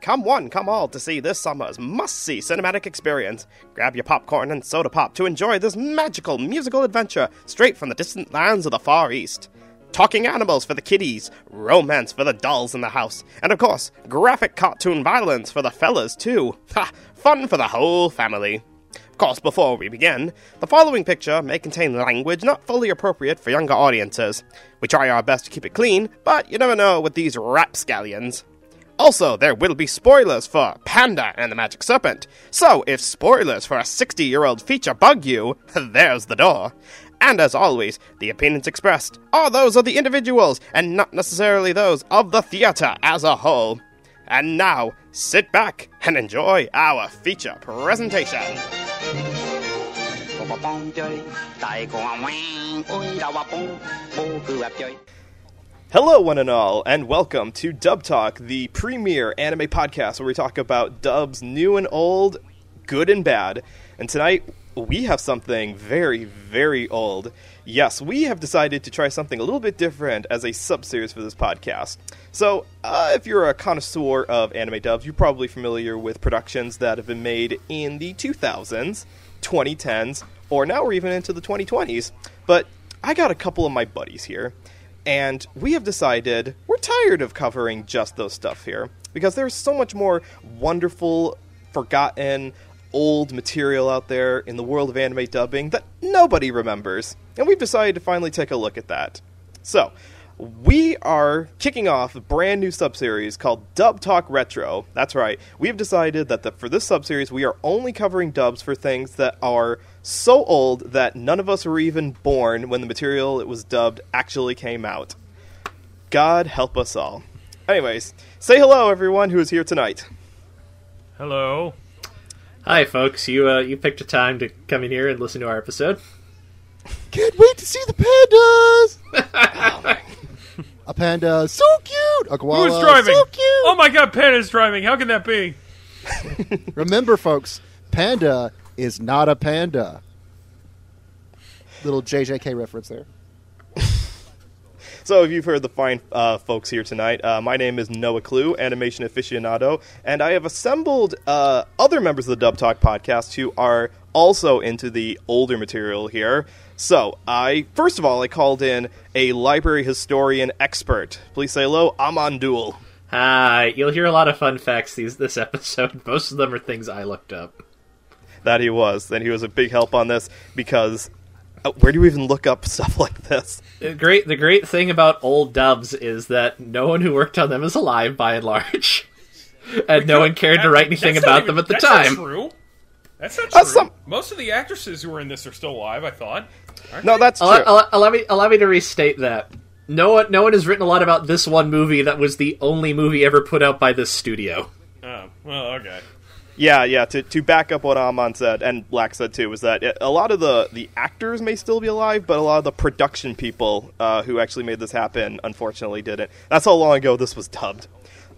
Come one, come all to see this summer's must see cinematic experience. Grab your popcorn and soda pop to enjoy this magical musical adventure straight from the distant lands of the Far East. Talking animals for the kiddies, romance for the dolls in the house, and of course, graphic cartoon violence for the fellas too. Ha! Fun for the whole family. Of course, before we begin, the following picture may contain language not fully appropriate for younger audiences. We try our best to keep it clean, but you never know with these rapscallions. Also, there will be spoilers for Panda and the Magic Serpent. So, if spoilers for a 60 year old feature bug you, there's the door. And as always, the opinions expressed are those of the individuals and not necessarily those of the theater as a whole. And now, sit back and enjoy our feature presentation. Hello, one and all, and welcome to Dub Talk, the premier anime podcast where we talk about dubs new and old, good and bad. And tonight, we have something very, very old. Yes, we have decided to try something a little bit different as a sub series for this podcast. So, uh, if you're a connoisseur of anime dubs, you're probably familiar with productions that have been made in the 2000s, 2010s, or now we're even into the 2020s. But I got a couple of my buddies here and we have decided we're tired of covering just those stuff here because there's so much more wonderful, forgotten, old material out there in the world of anime dubbing that nobody remembers. And we've decided to finally take a look at that. So, we are kicking off a brand new subseries called Dub Talk Retro. That's right. We have decided that the, for this subseries, we are only covering dubs for things that are so old that none of us were even born when the material it was dubbed actually came out. God help us all. Anyways, say hello, everyone who is here tonight. Hello. Hi, folks. You uh, you picked a time to come in here and listen to our episode. Can't wait to see the pandas. a panda, so cute. A koala, Who's driving? so cute. Oh my god, Panda's driving. How can that be? Remember, folks, panda is not a panda. Little JJK reference there. So, if you've heard the fine uh, folks here tonight, uh, my name is Noah Clue, animation aficionado, and I have assembled uh, other members of the Dub Talk podcast who are also into the older material here. So, I first of all, I called in a library historian expert. Please say hello, Amandul. Hi. You'll hear a lot of fun facts these this episode. Most of them are things I looked up. That he was, and he was a big help on this because uh, where do you even look up stuff like this? The great the great thing about old dubs is that no one who worked on them is alive by and large, and no one cared to write anything about even- them at the that's time. Not true. That's not Uh, true. some- Most of the actresses who were in this are still alive. I thought. Aren't No, they? that's true. Allow, allow, allow me allow me to restate that. No one no one has written a lot about this one movie that was the only movie ever put out by this studio. Oh, well, okay. Yeah, yeah. To, to back up what Amon said, and Black said too, was that it, a lot of the, the actors may still be alive, but a lot of the production people uh, who actually made this happen unfortunately didn't. That's how long ago this was dubbed.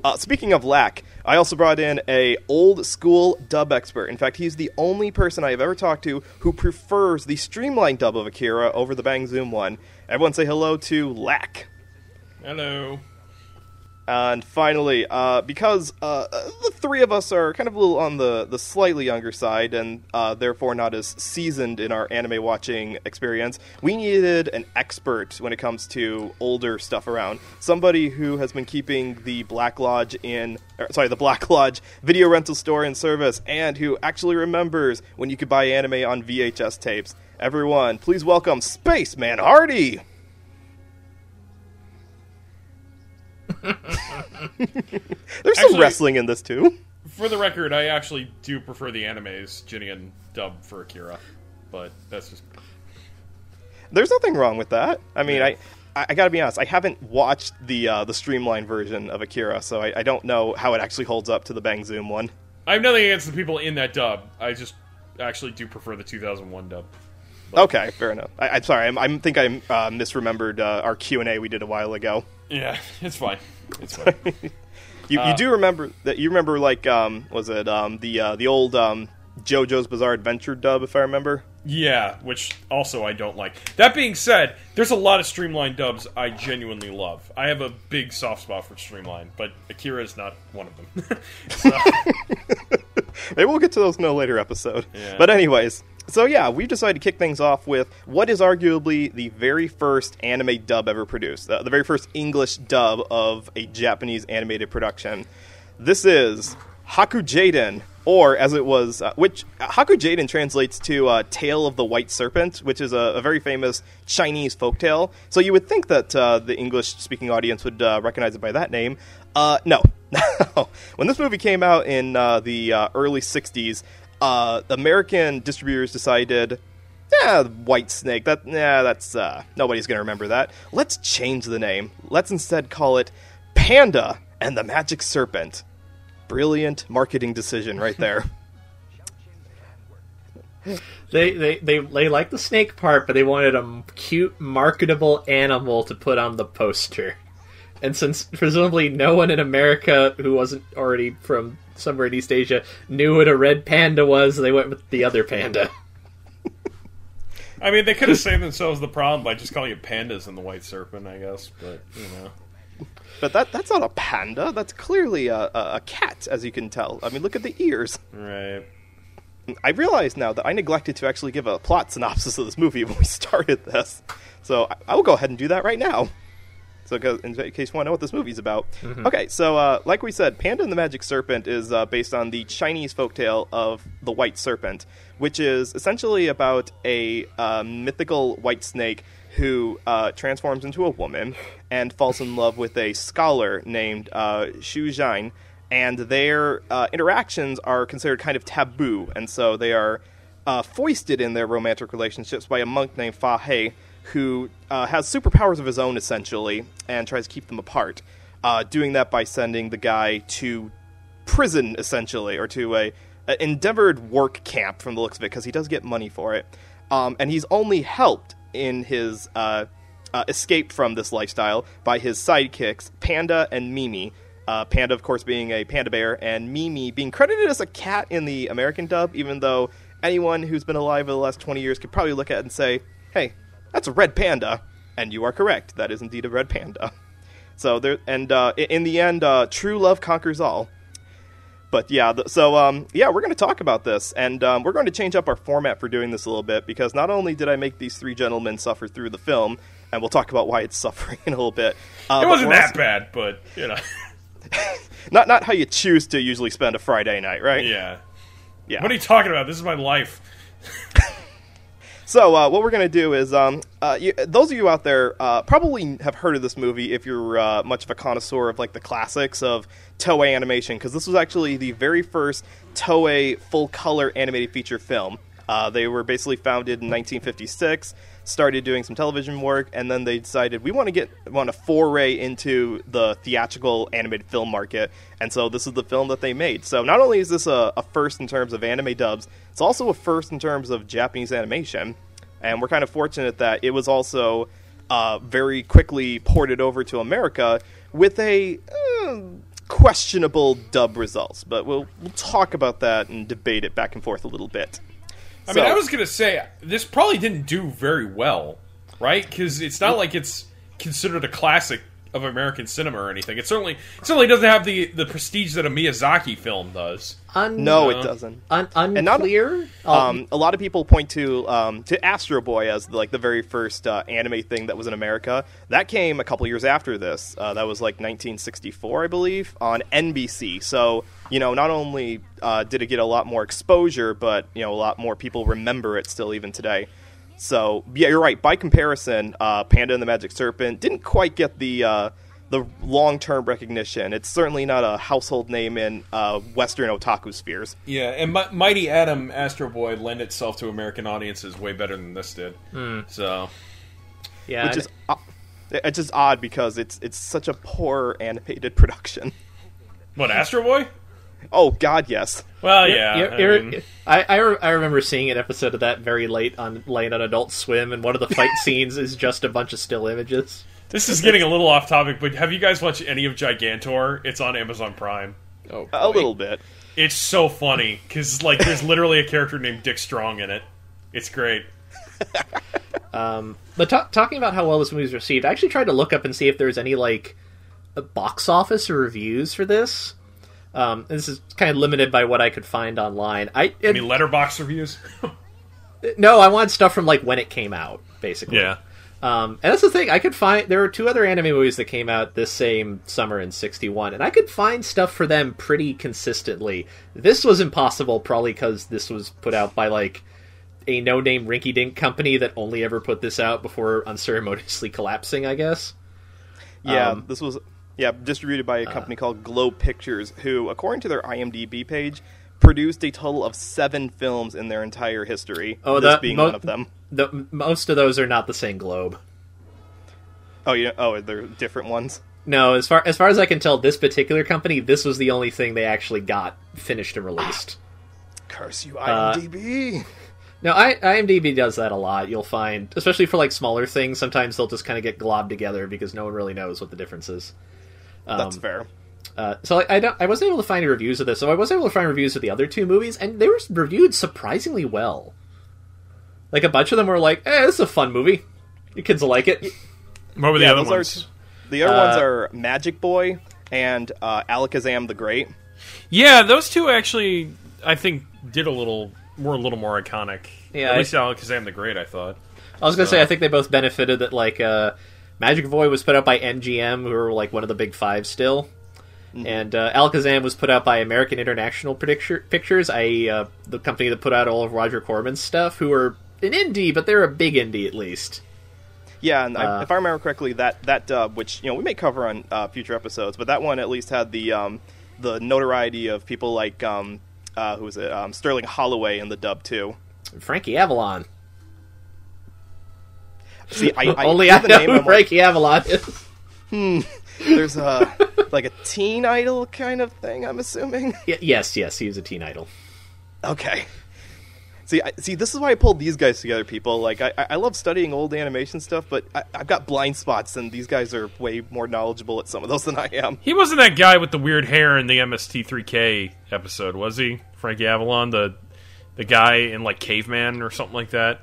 Uh, speaking of lack, I also brought in a old school dub expert. In fact, he's the only person I have ever talked to who prefers the Streamline dub of Akira over the Bang Zoom one. Everyone say hello to Lack. Hello. And finally, uh, because uh, the three of us are kind of a little on the, the slightly younger side and uh, therefore not as seasoned in our anime watching experience, we needed an expert when it comes to older stuff around. Somebody who has been keeping the Black Lodge in, or, sorry, the Black Lodge video rental store in service and who actually remembers when you could buy anime on VHS tapes. Everyone, please welcome Spaceman Hardy! There's some Actually- wrestling in this too. For the record, I actually do prefer the Animaze Geneon dub for Akira, but that's just There's nothing wrong with that. I mean, Yeah. I, I, gotta be honest. I haven't watched the uh, the Streamline version of Akira, so I, I don't know how it actually holds up to the Bang Zoom one. I have nothing against the people in that dub. I just actually do prefer the 2001 dub. Okay, fair enough. I, I'm sorry. I'm, I think I uh, misremembered uh, our Q and A we did a while ago. Yeah, it's fine. It's fine. You, Uh, you do remember that? You remember like um, was it um, the uh, the old um, JoJo's Bizarre Adventure dub, if I remember. Yeah, which also I don't like. That being said, there's a lot of Streamline dubs I genuinely love. I have a big soft spot for Streamline, but Akira is not one of them. Maybe we'll get to those in a later episode. Yeah. But anyways, so yeah, we've decided to kick things off with what is arguably the very first anime dub ever produced, uh, the very first English dub of a Japanese animated production. This is Haku Jaden, or as it was, uh, which Haku Jaden translates to uh, "Tale of the White Serpent," which is a, a very famous Chinese folktale. So you would think that uh, the English-speaking audience would uh, recognize it by that name. Uh, no, when this movie came out in uh, the early '60s, uh, American distributors decided. Yeah, White Snake. That yeah, that's uh, nobody's gonna remember that. Let's change the name. Let's instead call it Panda and the Magic Serpent. Brilliant marketing decision right there. They, they they they like the snake part, but they wanted a cute, marketable animal to put on the poster. And since presumably no one in America who wasn't already from somewhere in East Asia knew what a red panda was, they went with the other panda. I mean, they could have saved themselves the problem by just calling it pandas and the White Serpent, I guess. But you know, But that that's not a panda. That's clearly a, a, a cat, as you can tell. I mean, look at the ears. right? I realize now that I neglected to actually give a plot synopsis of this movie when we started this. So I, I will go ahead and do that right now. So, in case you want to know what this movie's about. Okay, so uh, like we said, Panda and the Magic Serpent is uh, based on the Chinese folktale of the White Serpent, which is essentially about a uh, mythical white snake who uh, transforms into a woman and falls in love with a scholar named uh, Xu Zhang, and their uh, interactions are considered kind of taboo, and so they are uh, foisted in their romantic relationships by a monk named Fa He, who uh, has superpowers of his own essentially, and tries to keep them apart. Uh, doing that by sending the guy to prison essentially, or to a, a endeavored work camp from the looks of it, because he does get money for it. Um, and he's only helped in his uh, uh, escape from this lifestyle by his sidekicks, Panda and Mimi. Uh, Panda, of course, being a panda bear, and Mimi being credited as a cat in the American dub, even though anyone who's been alive for the last 20 years could probably look at it and say, hey, that's a red panda. And you are correct. That is indeed a red panda. So there, and uh, in the end, uh, true love conquers all. But yeah, th- so um, yeah, we're going to talk about this, and um, we're going to change up our format for doing this a little bit because not only did I make these three gentlemen suffer through the film, and we'll talk about why it's suffering in a little bit. Uh, It wasn't that also- bad, but you know, Not not how you choose to usually spend a Friday night, right? yeah. Yeah. What are you talking about? This is my life. So uh, what we're going to do is, um, uh, you, those of you out there uh, probably have heard of this movie if you're uh, much of a connoisseur of like the classics of Toei animation, because this was actually the very first Toei full color animated feature film. Uh, they were basically founded in 1956, started doing some television work, and then they decided we want to get want to foray into the theatrical animated film market, and so this is the film that they made. So not only is this a, a first in terms of anime dubs, it's also a first in terms of Japanese animation, and we're kind of fortunate that it was also uh, very quickly ported over to America with a uh, questionable dub results. But we'll we'll talk about that and debate it back and forth a little bit. I mean, I was gonna say this probably didn't do very well, right? Because it's not like it's considered a classic of American cinema or anything. It certainly it certainly doesn't have the the prestige that a Miyazaki film does. Un- no, No. it doesn't. un- And not- unclear. Um, a lot of people point to um, to Astro Boy as like the very first uh, anime thing that was in America. That came a couple years after this. Uh, that was like 1964, I believe, on NBC. So you know, not only uh, did it get a lot more exposure, but you know, a lot more people remember it still even today. So yeah, you're right. By comparison, uh, Panda and the Magic Serpent didn't quite get the uh, the long term recognition. It's certainly not a household name in uh, Western otaku spheres. Yeah, and Mi- Mighty Atom Astro Boy lend itself to American audiences way better than this did. So yeah, which is o- it's just odd because it's it's such a poor animated production. what Astro Boy? Oh God, yes. Well, yeah. you- I you're- mean- I, I, re- I remember seeing an episode of that very late on late on Adult Swim, and one of the fight scenes is just a bunch of still images. This is getting a little off topic, but have you guys watched any of Gigantor? It's on Amazon Prime. Oh, a little bit. It's so funny because like there's literally a character named Dick Strong in it. It's great. um, But ta- talking about how well this movie's received, I actually tried to look up and see if there's any like uh, box office or reviews for this. Um, this is kind of limited by what I could find online. I, I mean, Letterboxd reviews. no, I want stuff from like when it came out, basically. yeah. Um, and that's the thing. I could find there were two other anime movies that came out this same summer in '61, and I could find stuff for them pretty consistently. This was impossible, probably because this was put out by like a no-name rinky-dink company that only ever put this out before unceremoniously collapsing. I guess. Yeah, Um, this was yeah distributed by a company called Globe Pictures, who, according to their IMDb page, produced a total of seven films in their entire history. Oh, this that- being mo- one of them. The, most of those are not the same globe. Oh, yeah. Oh, they're different ones. No, as far as far as I can tell, this particular company, this was the only thing they actually got finished and released. Curse you, Uh, IMDb. No, I, IMDb does that a lot. You'll find, especially for like smaller things, sometimes they'll just kind of get globbed together because no one really knows what the difference is. That's fair. Uh, so I, I, don't, I wasn't able to find any reviews of this. So I was able to find reviews of the other two movies, and they were reviewed surprisingly well. Like a bunch of them were like, "Eh, this is a fun movie. Your kids will like it." What were the Yeah, other those are- ones? The other ones Uh, are Magic Boy and uh, Alakazam the Great. Yeah, those two actually, I think, did a little were a little more iconic. Yeah, at I- least Alakazam the Great, I thought. I was gonna So- say I think they both benefited that like uh, Magic Boy was put out by MGM, who are like one of the big five still, and uh, Alakazam was put out by American International Picture- Pictures, i.e., uh, the company that put out all of Roger Corman's stuff, who are an indie, but they're a big indie at least. Yeah, and I, Uh, if I remember correctly, that that dub, which you know we may cover on uh, future episodes, but that one at least had the um, the notoriety of people like um, uh, who was it, um, Sterling Holloway in the dub too. Frankie Avalon. See, I, I Only hear I the know name, who I'm like, Frankie Avalon is. Hmm. there's a like a teen idol kind of thing. I'm assuming. Y- yes, yes, he was a teen idol. Okay. See, I, see, this is why I pulled these guys together, people. Like, I, I I love studying old animation stuff, but I, I've got blind spots, and these guys are way more knowledgeable at some of those than I am. He wasn't that guy with the weird hair in the MST3K episode, was he? Frankie Avalon, the the guy in like Caveman or something like that.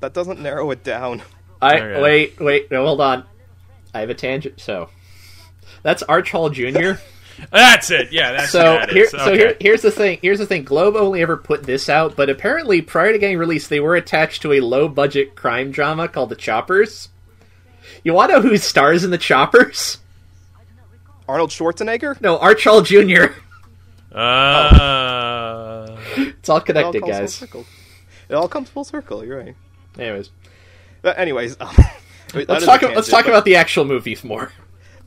That doesn't narrow it down. I Okay. wait, wait, no, hold on. I have a tangent. So that's Arch Hall Jr. That's it. Yeah, that's so what that here, is. so Okay. here, here's the thing. Here's the thing. Globe only ever put this out, but apparently prior to getting released, they were attached to a low budget crime drama called The Choppers. You want to know who stars in The Choppers? Arnold Schwarzenegger. No, Arch Hall Jr. Uh, It's all It all connected, guys. It all comes full circle. You're right. Anyways, But anyways, um, let's talk. a Let's talk but- about the actual movies more.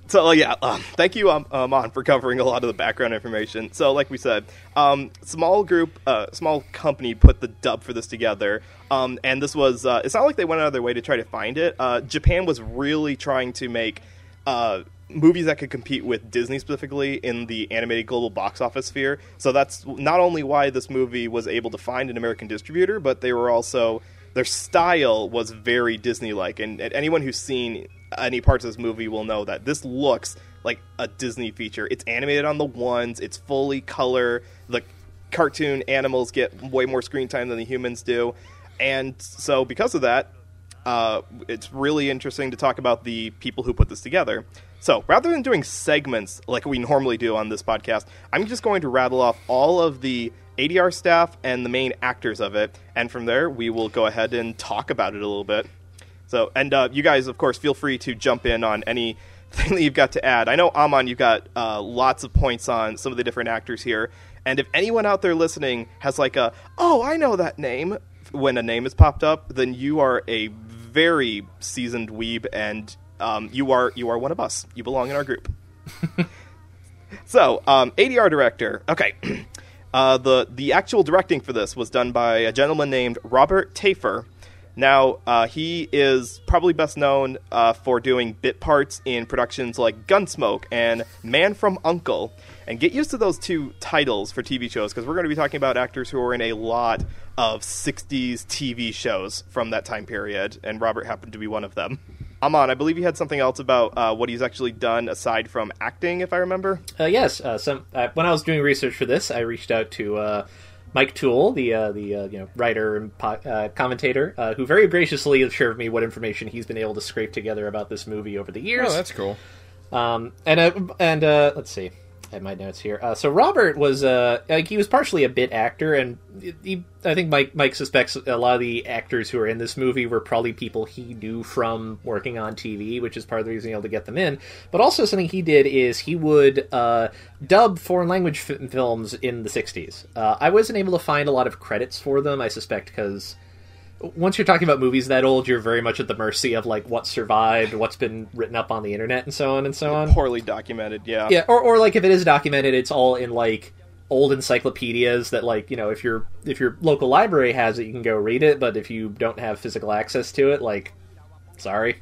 So uh, yeah, um, thank you, um, um, on for covering a lot of the background information. So, like we said, um, small group, uh, small company put the dub for this together, um, and this was. Uh, it's not like they went out of their way to try to find it. Uh, Japan was really trying to make uh, movies that could compete with Disney specifically in the animated global box office sphere. So that's not only why this movie was able to find an American distributor, but they were also their style was very Disney-like, and, and anyone who's seen any parts of this movie will know that this looks like a Disney feature. It's animated on the ones. It's fully color. The cartoon animals get way more screen time than the humans do, and so because of that, uh, it's really interesting to talk about the people who put this together. So rather than doing segments like we normally do on this podcast, I'm just going to rattle off all of the ADR staff and the main actors of it, and from there we will go ahead and talk about it a little bit. So, and uh, you guys, of course, feel free to jump in on anything that you've got to add. I know, Amon, you've got uh, lots of points on some of the different actors here. And if anyone out there listening has like a, oh, I know that name, when a name is popped up, then you are a very seasoned weeb, and um, you are you are one of us. You belong in our group. So, um, ADR director. Okay, uh, the the actual directing for this was done by a gentleman named Robert Tafur. Now, uh, he is probably best known uh, for doing bit parts in productions like Gunsmoke and Man from Uncle. And get used to those two titles for TV shows because we're going to be talking about actors who are in a lot of 60s TV shows from that time period, and Robert happened to be one of them. Amon, I believe you had something else about uh, what he's actually done aside from acting, if I remember. Uh, yes, uh, some uh, when I was doing research for this, I reached out to uh, Mike Toole, the uh, the uh, you know writer and po- uh, commentator, uh, who very graciously shared with me what information he's been able to scrape together about this movie over the years. Oh, that's cool. Um, and uh, and uh, let's see, Have my notes here. Uh, so Robert was uh, like he was partially a bit actor, and he, I think Mike Mike suspects a lot of the actors who are in this movie were probably people he knew from working on TV, which is part of the reason he was able to get them in. But also something he did is he would uh, dub foreign language films in the '60s. Uh, I wasn't able to find a lot of credits for them. I suspect because once you're talking about movies that old, you're very much at the mercy of like what survived, what's been written up on the internet, and so on and so on. Poorly documented, yeah. Yeah, or, or like if it is documented, it's all in like old encyclopedias that like you know if your if your local library has it, you can go read it. But if you don't have physical access to it, like, sorry.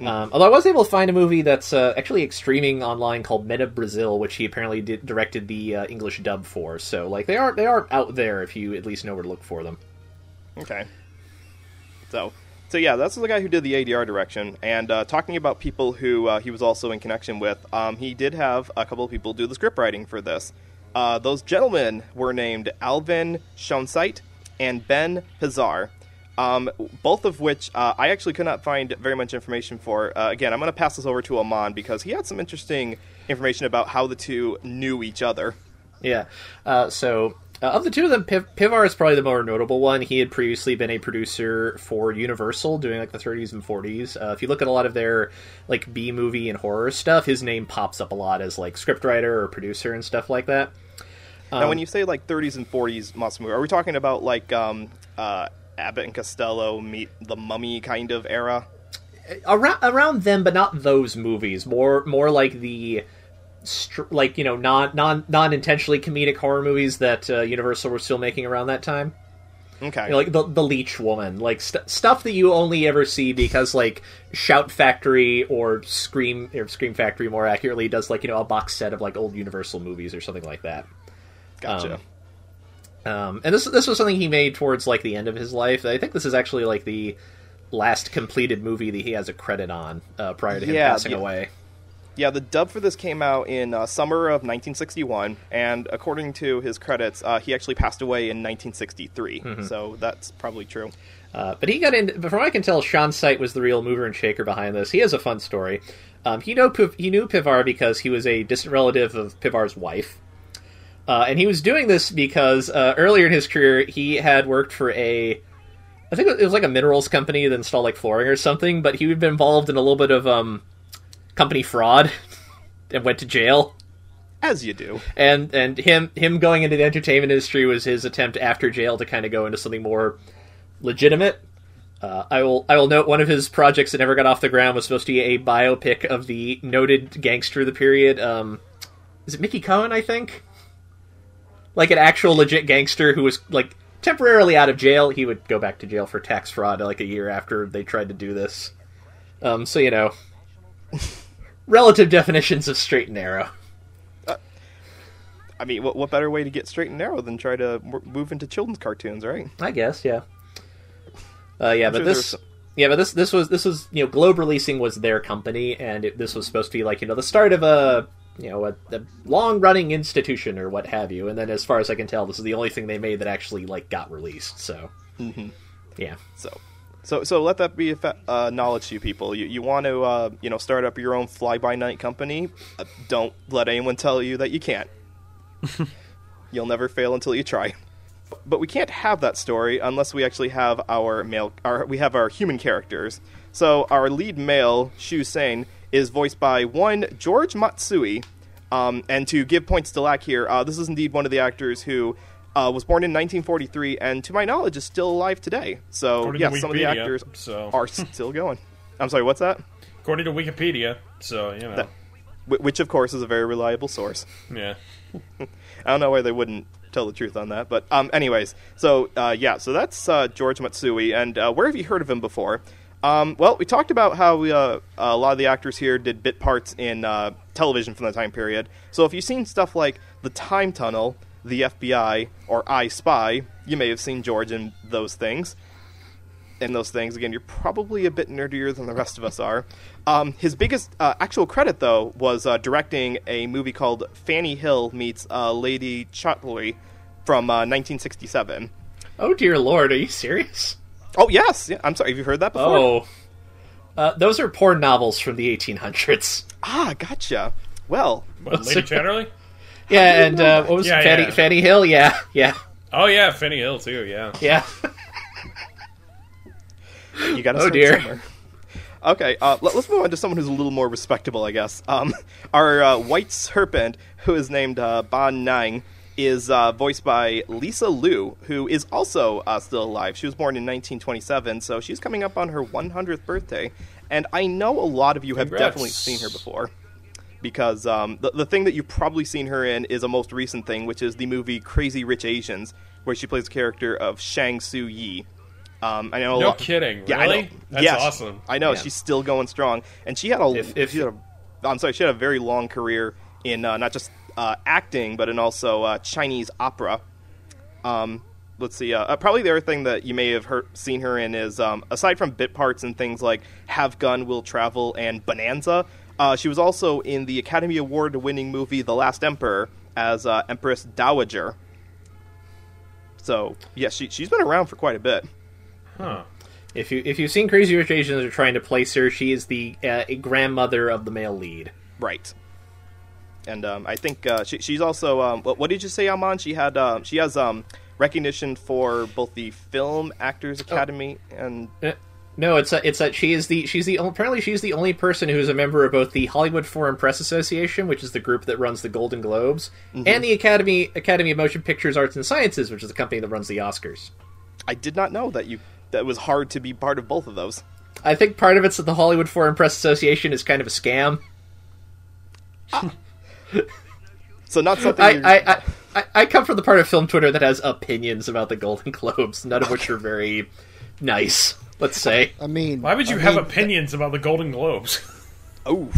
Um, although I was able to find a movie that's uh, actually streaming online called Meta Brazil, which he apparently did, directed the uh, English dub for. So like they are they are out there if you at least know where to look for them. Okay. So, so yeah, that's the guy who did the ADR direction. And uh, talking about people who uh, he was also in connection with, um, he did have a couple of people do the script writing for this. Uh, those gentlemen were named Alvin Schonseit and Ben Pivar. Um, both of which uh, I actually could not find very much information for. Uh, again, I'm going to pass this over to Amon because he had some interesting information about how the two knew each other. Yeah. Uh, so uh, of the two of them, Piv- Pivar is probably the more notable one. He had previously been a producer for Universal, doing like the 30s and 40s. Uh, if you look at a lot of their like B movie and horror stuff, his name pops up a lot as like scriptwriter or producer and stuff like that. now, when you say like 30s and 40s monster movie, are we talking about like um, uh, Abbott and Costello meet the Mummy kind of era? around around them, but not those movies. More more like the str- like you know non non non intentionally comedic horror movies that uh, Universal were still making around that time. Okay. You know, like the the Leech Woman, like st- stuff that you only ever see because like Shout Factory or Scream or Scream Factory more accurately does like you know a box set of like old Universal movies or something like that. gotcha. um, Um, and this this was something he made towards like the end of his life. I think this is actually like the last completed movie that he has a credit on uh, prior to him Yeah, passing yeah. away. Yeah, the dub for this came out in uh, summer of 1961, and according to his credits, uh, he actually passed away in 1963. Mm-hmm. So that's probably true. Uh, but he got in. But from what I can tell, Schonseit was the real mover and shaker behind this. He has a fun story. Um, he know he knew Pivar because he was a distant relative of Pivar's wife, uh, and he was doing this because uh, earlier in his career he had worked for a, I think it was like a minerals company that installed like flooring or something. But he had been involved in a little bit of um, company fraud and went to jail As you do. and and him him going into the entertainment industry was his attempt after jail to kind of go into something more legitimate. Uh, I will I will note one of his projects that never got off the ground was supposed to be a biopic of the noted gangster of the period. Um, is it Mickey Cohen? I think, like an actual legit gangster who was like temporarily out of jail. He would go back to jail for tax fraud like a year after they tried to do this. Um, so you know, relative definitions of straight and narrow. I mean, what, what better way to get straight and narrow than try to move into children's cartoons, right? I guess, yeah. Uh, yeah, but sure this, there's- yeah, but this, this was, this was, you know, Globe Releasing was their company, and it, this was supposed to be like, you know, the start of a, you know, a, a long-running institution or what have you. And then, as far as I can tell, this is the only thing they made that actually like got released. So, yeah, So, so, so let that be a fa- uh, knowledge to you people. You, you want to, uh, you know, start up your own fly-by-night company? Uh, don't let anyone tell you that you can't. You'll never fail until you try. But we can't have that story unless we actually have our male, our, we have our human characters. So our lead male, Shu Sein, is voiced by one George Matsui. Um, and to give points to Lack here, uh, this is indeed one of the actors who uh, was born in 1943 and, to my knowledge, is still alive today. So According yeah, some of the actors so- are still going. I'm sorry, what's that? According to Wikipedia, so you know, That- Which, of course, is a very reliable source. yeah. I don't know why they wouldn't tell the truth on that, but um, anyways, so uh, yeah, so that's uh, George Matsui, and uh, where have you heard of him before? Um, well, we talked about how we, uh, a lot of the actors here did bit parts in uh, television from the time period. So if you've seen stuff like The Time Tunnel, The FBI, or I Spy, you may have seen George in those things. in those things. Again, you're probably a bit nerdier than the rest of us are. Um, his biggest uh, actual credit, though, was uh, directing a movie called Fanny Hill Meets uh, Lady Chatterley from uh, 1967. Oh dear lord, are you serious? Oh yes, yeah, I'm sorry. Have you heard that before? Oh. Uh, those are porn novels from the 1800s. Ah, gotcha. Well, What, Lady Chatterley? Yeah, and uh, what was Yeah, Fanny, yeah. Fanny Hill? Yeah, yeah, Oh yeah, Fanny Hill too. Yeah. yeah. you got to Oh, start dear. somewhere. Okay, uh, let, us move on to someone who's a little more respectable, I guess. Um, our uh, white serpent, who is named uh, Ban Nang, is uh, voiced by Lisa Lu, who is also uh, still alive. She was born in 1927, so she's coming up on her 100th birthday. And I know a lot of you have Congrats. definitely seen her before. Because um, the, the thing that you've probably seen her in is a most recent thing, which is the movie Crazy Rich Asians, where she plays the character of Shang Su Yi. Um, I know a No lot- kidding. yeah, I Really? know. That's Yes. awesome. I know Yeah. she's still going strong, and she had a. If- if- she had a I'm sorry, she had a very long career in uh, not just uh, acting, but in also uh, Chinese opera. Um, let's see. Uh, uh, probably the other thing that you may have heard, seen her in is, um, aside from bit parts and things like "Have Gun Will Travel" and "Bonanza," uh, she was also in the Academy Award-winning movie "The Last Emperor" as uh, Empress Dowager. So, yeah, she she's been around for quite a bit. Huh. If you if you've seen Crazy Rich Asians are trying to place her, she is the uh, grandmother of the male lead. Right. And um, I think uh, she, she's also. Um, what, what did you say, Aman? She had. Um, she has um, recognition for both the Film Actors Academy and. No, it's that it's that she is the she's the apparently she's the only person who is a member of both the Hollywood Foreign Press Association, which is the group that runs the Golden Globes, mm-hmm. and the Academy Academy of Motion Pictures Arts and Sciences, which is the company that runs the Oscars. I did not know that you. That it was hard to be part of both of those. I think part of it's that the Hollywood Foreign Press Association is kind of a scam. Ah. So not something. I, I, I, I come from the part of film Twitter that has opinions about the Golden Globes, none of which are very nice. Let's say. I mean, Why would you I have mean, opinions about the Golden Globes? oh,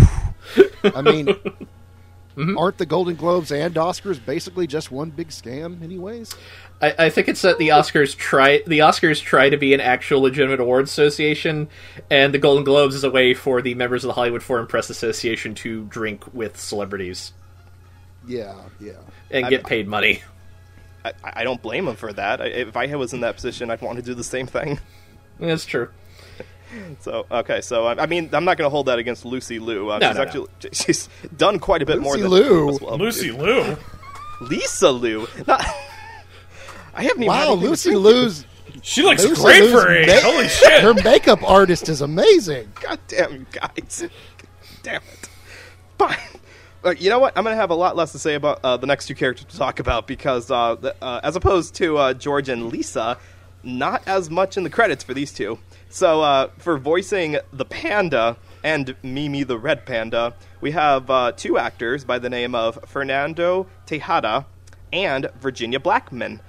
I mean, Mm-hmm. aren't the Golden Globes and Oscars basically just one big scam, anyways? I, I think it's that the Oscars try the Oscars try to be an actual legitimate awards association, and the Golden Globes is a way for the members of the Hollywood Foreign Press Association to drink with celebrities Yeah, yeah. and I- get paid money. I, I don't blame him for that. I, if I was in that position, I'd want to do the same thing. That's true. So okay, so I, I mean, I'm not going to hold that against Lucy Liu. Uh, No, she's no, no. actually she's done quite a bit more Lucy than Liu? as well. Lucy Liu. Lisa Lu. Not, I haven't even. Wow, anything Lucy drink. Liu's She looks Lucy great Liu's for her age. ma- Holy shit. her makeup artist is amazing. God damn you guys. Damn it. Fine. You know what? I'm going to have a lot less to say about uh, the next two characters to talk about because, uh, the, uh, as opposed to uh, George and Lisa, not as much in the credits for these two. So, uh, for voicing the panda and Mimi the red panda, we have uh, two actors by the name of Fernando Tejada and Virginia Blackman.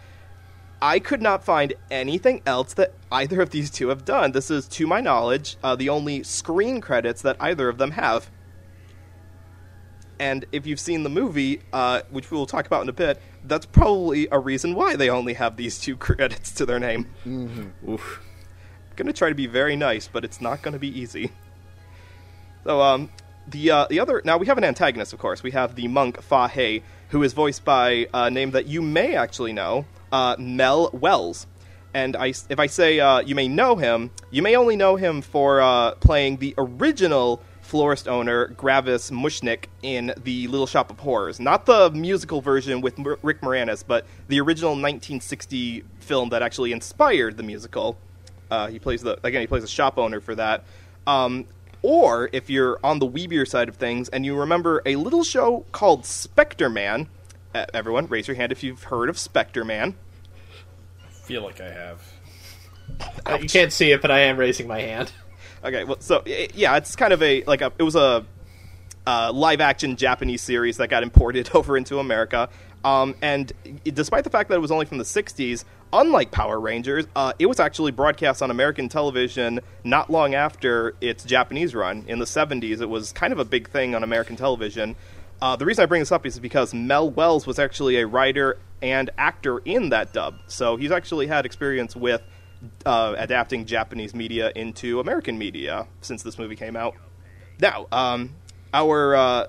I could not find anything else that either of these two have done. This is, to my knowledge, the only screen credits that either of them have. And if you've seen the movie, uh, which we will talk about in a bit, that's probably a reason why they only have these two credits to their name. Oof. Gonna try to be very nice, but it's not gonna be easy. So, um, the uh, the other now we have an antagonist, of course. We have the monk Fa He, who is voiced by a name that you may actually know, uh, Mel Wells. And I, if I say uh, you may know him, you may only know him for uh, playing the original florist owner Gravis Mushnick in The Little Shop of Horrors, not the musical version with M- Rick Moranis, but the original 1960 film that actually inspired the musical. Uh, he plays the again. He plays a shop owner for that. Um, or if you're on the weebier side of things and you remember a little show called Spectre Man, uh, everyone raise your hand if you've heard of Spectre Man. I feel like I have. Uh, you can't see it, but I am raising my hand. Okay, well, so yeah, it's kind of a like a it was a uh, live action Japanese series that got imported over into America. Um, and despite the fact that it was only from the 60s, unlike Power Rangers, uh, it was actually broadcast on American television not long after its Japanese run. In the 70s, it was kind of a big thing on American television. Uh, the reason I bring this up is because Mel Wells was actually a writer and actor in that dub. So he's actually had experience with uh, adapting Japanese media into American media since this movie came out. Now, um, our uh,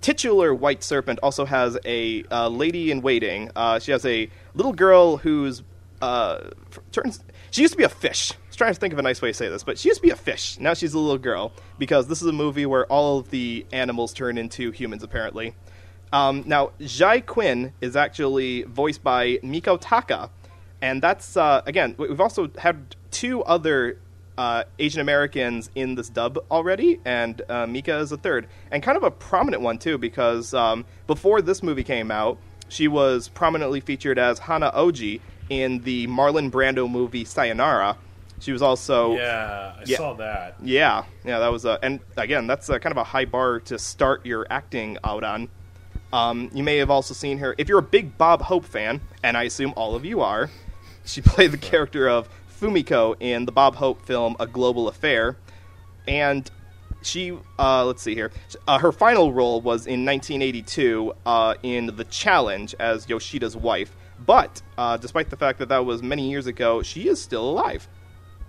titular White Serpent also has a uh, lady in waiting. Uh, she has a little girl who's uh, turns. She used to be a fish. I was trying to think of a nice way to say this, but she used to be a fish. Now she's a little girl because this is a movie where all of the animals turn into humans. Apparently, um, now Jai Quinn is actually voiced by Miko Taka, and that's uh, again we- we've also had two other uh, Asian Americans in this dub already, and uh, Mika is a third, and kind of a prominent one too, because um, before this movie came out, she was prominently featured as Hana-ogi in the Marlon Brando movie Sayonara. She was also Yeah, I Yeah. saw that. yeah, yeah, that was a, and again, that's a, kind of a high bar to start your acting out on. Um, you may have also seen her if you're a big Bob Hope fan, and I assume all of you are. She played the character of Fumiko in the Bob Hope film A Global Affair, and she uh, let's see here. Uh, her final role was in 1982 uh, in The Challenge as Yoshida's wife. But uh, despite the fact that that was many years ago, she is still alive.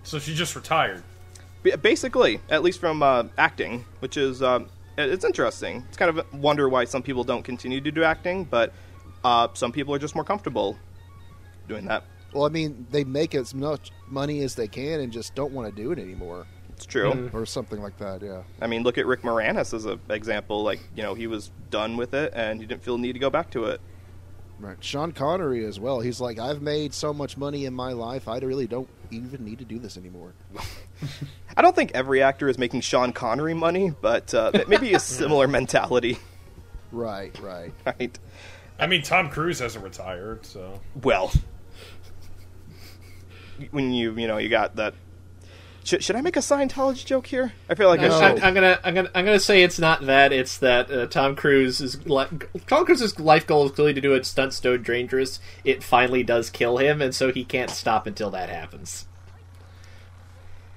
So she just retired. B- Basically, at least from uh, acting, which is it- it's interesting. It's kind of a wonder why some people don't continue to do acting, but uh, some people are just more comfortable doing that. Well, I mean, they make as much money as they can and just don't want to do it anymore, It's true. or something like that. Yeah. I mean, look at Rick Moranis as an example. Like, you know, he was done with it and he didn't feel the need to go back to it. Right. Sean Connery as well. He's like, I've made so much money in my life, I really don't even need to do this anymore. I don't think every actor is making Sean Connery money, but uh, maybe a similar mentality, Right. Right. right? I mean, Tom Cruise hasn't retired, so Well, when you you know you got that. Should, should I make a Scientology joke here? I feel like I'm, I should. I'm gonna, I'm gonna, I'm gonna say it's not that. It's that uh, Tom Cruise's li- Tom Cruise's life goal is clearly to do a stunt so dangerous it finally does kill him, and so he can't stop until that happens.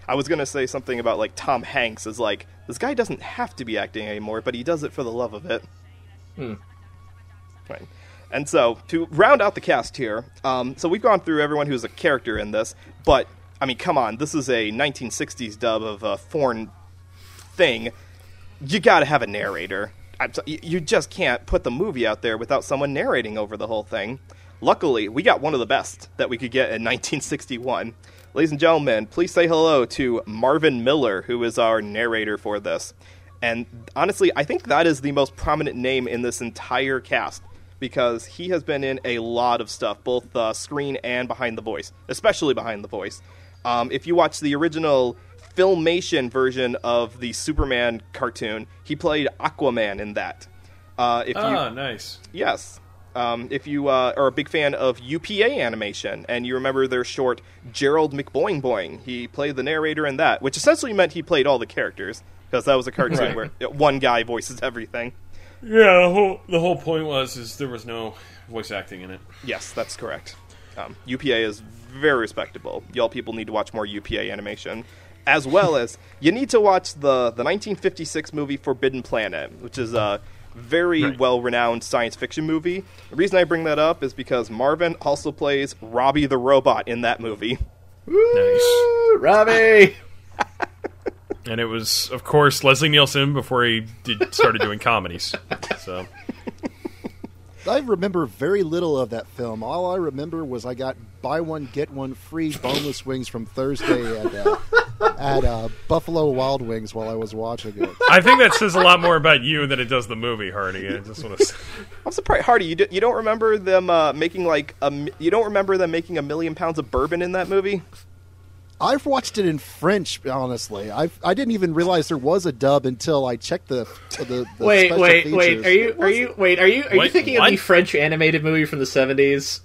I was gonna say something about like Tom Hanks is like this guy doesn't have to be acting anymore, but he does it for the love of it. Hmm. Right. And so to round out the cast here, um, so we've gone through everyone who's a character in this, but I mean, come on, this is a 1960s dub of a foreign thing. You got to have a narrator. So, you just can't put the movie out there without someone narrating over the whole thing. Luckily, we got one of the best that we could get in 1961. Ladies and gentlemen, please say hello to Marvin Miller, who is our narrator for this. And honestly, I think that is the most prominent name in this entire cast because he has been in a lot of stuff, both uh, screen and behind the voice, especially behind the voice. Um, if you watch the original filmation version of the Superman cartoon, he played Aquaman in that. Uh, if you, ah, nice. Yes. Um, if you uh, are a big fan of UPA animation and you remember their short Gerald McBoing Boing, he played the narrator in that, which essentially meant he played all the characters because that was a cartoon Right. where one guy voices everything. Yeah, the whole the whole point was is there was no voice acting in it. Yes, that's correct. Um, UPA is very respectable. Y'all people need to watch more UPA animation, as well as you need to watch the the 1956 movie Forbidden Planet, which is a very Right. well renowned science fiction movie. The reason I bring that up is because Marvin also plays Robbie the robot in that movie. Nice. Robbie. And it was, of course, Leslie Nielsen before he did started doing comedies. So I remember very little of that film. All I remember was I got buy one get one free boneless wings from Thursday at uh, at uh, Buffalo Wild Wings while I was watching it. I think that says a lot more about you than it does the movie, Hardy. I just want to. I'm surprised, Hardy. You, do, you don't remember them uh, making like a you don't remember them making a million pounds of bourbon in that movie? I've watched it in French. Honestly, I I didn't even realize there was a dub until I checked the the, the Wait, special wait, features. wait. Are you, are you, wait, are you, are you Wait, thinking of the French animated movie from the seventies?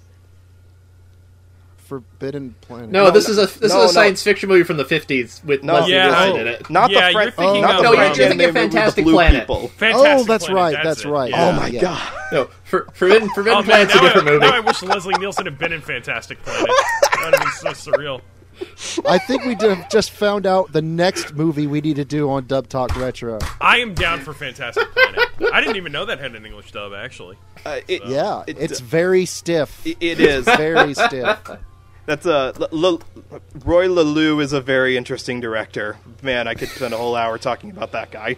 Forbidden Planet? No, this is a this no, is no. a science fiction movie from the fifties with No. Leslie Yeah, Nielsen oh. in it. Not Yeah, the French. you're not of- the No, you're French thinking oh, of uh, anime movie the Fantastic blue Planet. people. Fantastic oh, that's Planet, right. That's it. right. Yeah. Oh my yeah. god! No, for, Forbidden oh, Forbidden Oh, man, Planet's a now, I, different movie. now I wish Leslie Nielsen had been in Fantastic Planet. That would have been so surreal. I think we did, just found out the next movie we need to do on Dub Talk Retro. I am down for Fantastic Planet. I didn't even know that had an English dub, actually. Uh, it, Yeah, it- it's very stiff. it- it is. very stiff. That's a L- L- Roy Laloux is a very interesting director. Man, I could spend a whole hour talking about that guy.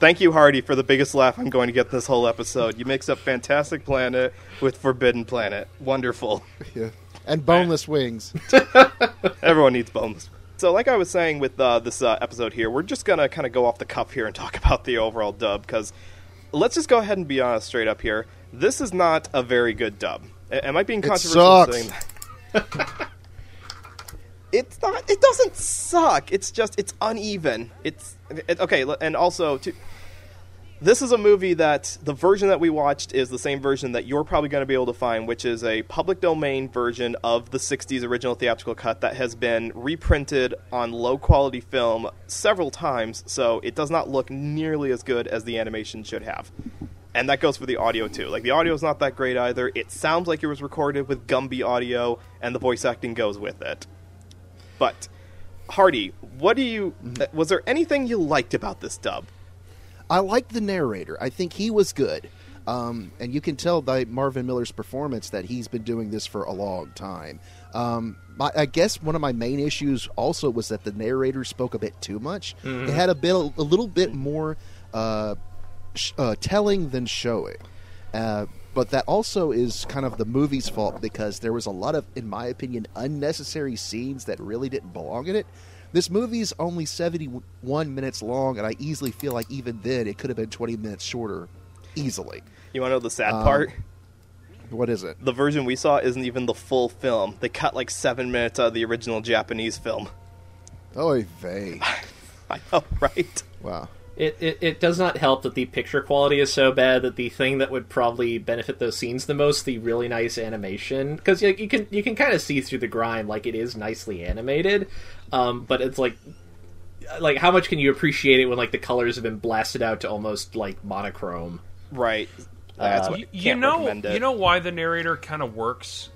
Thank you, Hardy, for the biggest laugh I'm going to get this whole episode. You mix up Fantastic Planet with Forbidden Planet. Wonderful. Yeah. And boneless wings. Everyone needs bones. So, like I was saying with uh, this uh, episode here, we're just gonna kind of go off the cuff here and talk about the overall dub because let's just go ahead and be honest straight up here. This is not a very good dub. A- Am I being controversial? in sucks. saying that? it's not. It doesn't suck. It's just it's uneven. It's it, okay. And also, to, this is a movie that the version that we watched is the same version that you're probably going to be able to find, which is a public domain version of the 60s original theatrical cut that has been reprinted on low quality film several times, so it does not look nearly as good as the animation should have. And that goes for the audio too. Like the audio is not that great either. It sounds like it was recorded with Gumby audio, and the voice acting goes with it. But Hardy, what do you? Mm-hmm. Uh, was there anything you liked about this dub? I like the narrator. I think he was good. Um, and you can tell by Marvin Miller's performance that he's been doing this for a long time. Um, my, I guess one of my main issues also was that the narrator spoke a bit too much. It had a bit, a little bit more uh, sh- uh, telling than showing. Uh, but that also is kind of the movie's fault because there was a lot of, in my opinion, unnecessary scenes that really didn't belong in it. This movie's only 71 minutes long, and I easily feel like even then it could have been 20 minutes shorter. Easily. You want to know the sad Um, part? What is it? The version we saw isn't even the full film. They cut like seven minutes out of the original Japanese film. Oy vey. I know, right? Wow. It, it it does not help that the picture quality is so bad that the thing that would probably benefit those scenes the most, the really nice animation, because you, you can you can kind of see through the grime, like it is nicely animated, um, but it's like like how much can you appreciate it when like the colors have been blasted out to almost like monochrome? Right. That's what, you, you know, you know why the narrator kind of works.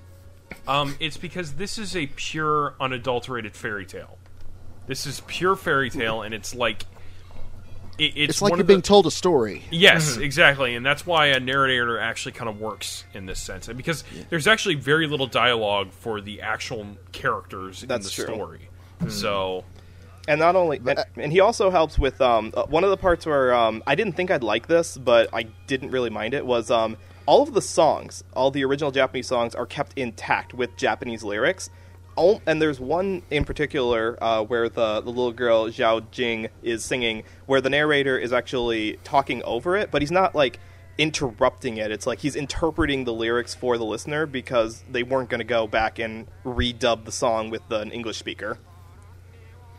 Um, it's because this is a pure, unadulterated fairy tale. This is pure fairy tale, and it's like it, it's, It's like you're the- being told a story. Yes, exactly, and that's why a narrator actually kind of works in this sense, and because there's actually very little dialogue for the actual characters That's in the true. story. So and not only, and, and he also helps with um, uh, one of the parts where um, I didn't think I'd like this, but I didn't really mind it. Was um, all of the songs, all the original Japanese songs, are kept intact with Japanese lyrics. Oh, and there's one in particular uh, where the, the little girl Zhao Jing is singing, where the narrator is actually talking over it, but he's not like interrupting it. It's like he's interpreting the lyrics for the listener because they weren't going to go back and redub the song with an English speaker.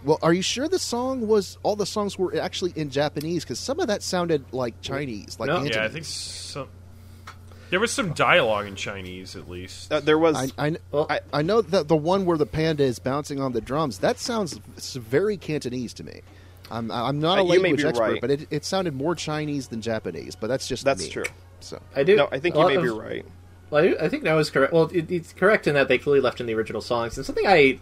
Well, are you sure the song was all the songs were actually in Japanese? Because some of that sounded like Chinese, like No. Yeah, I think some. There was some dialogue in Chinese, at least. Uh, there was I, I, Well- I, I know that the one where the panda is bouncing on the drums. That sounds very Cantonese to me. I'm, I'm not a Uh, language expert, right. but it, it sounded more Chinese than Japanese. But that's just That's me. true. So I do. No, I think you may of- be right. Well, I, I think that was correct. Well, it, it's correct in that they clearly left in the original songs, and something I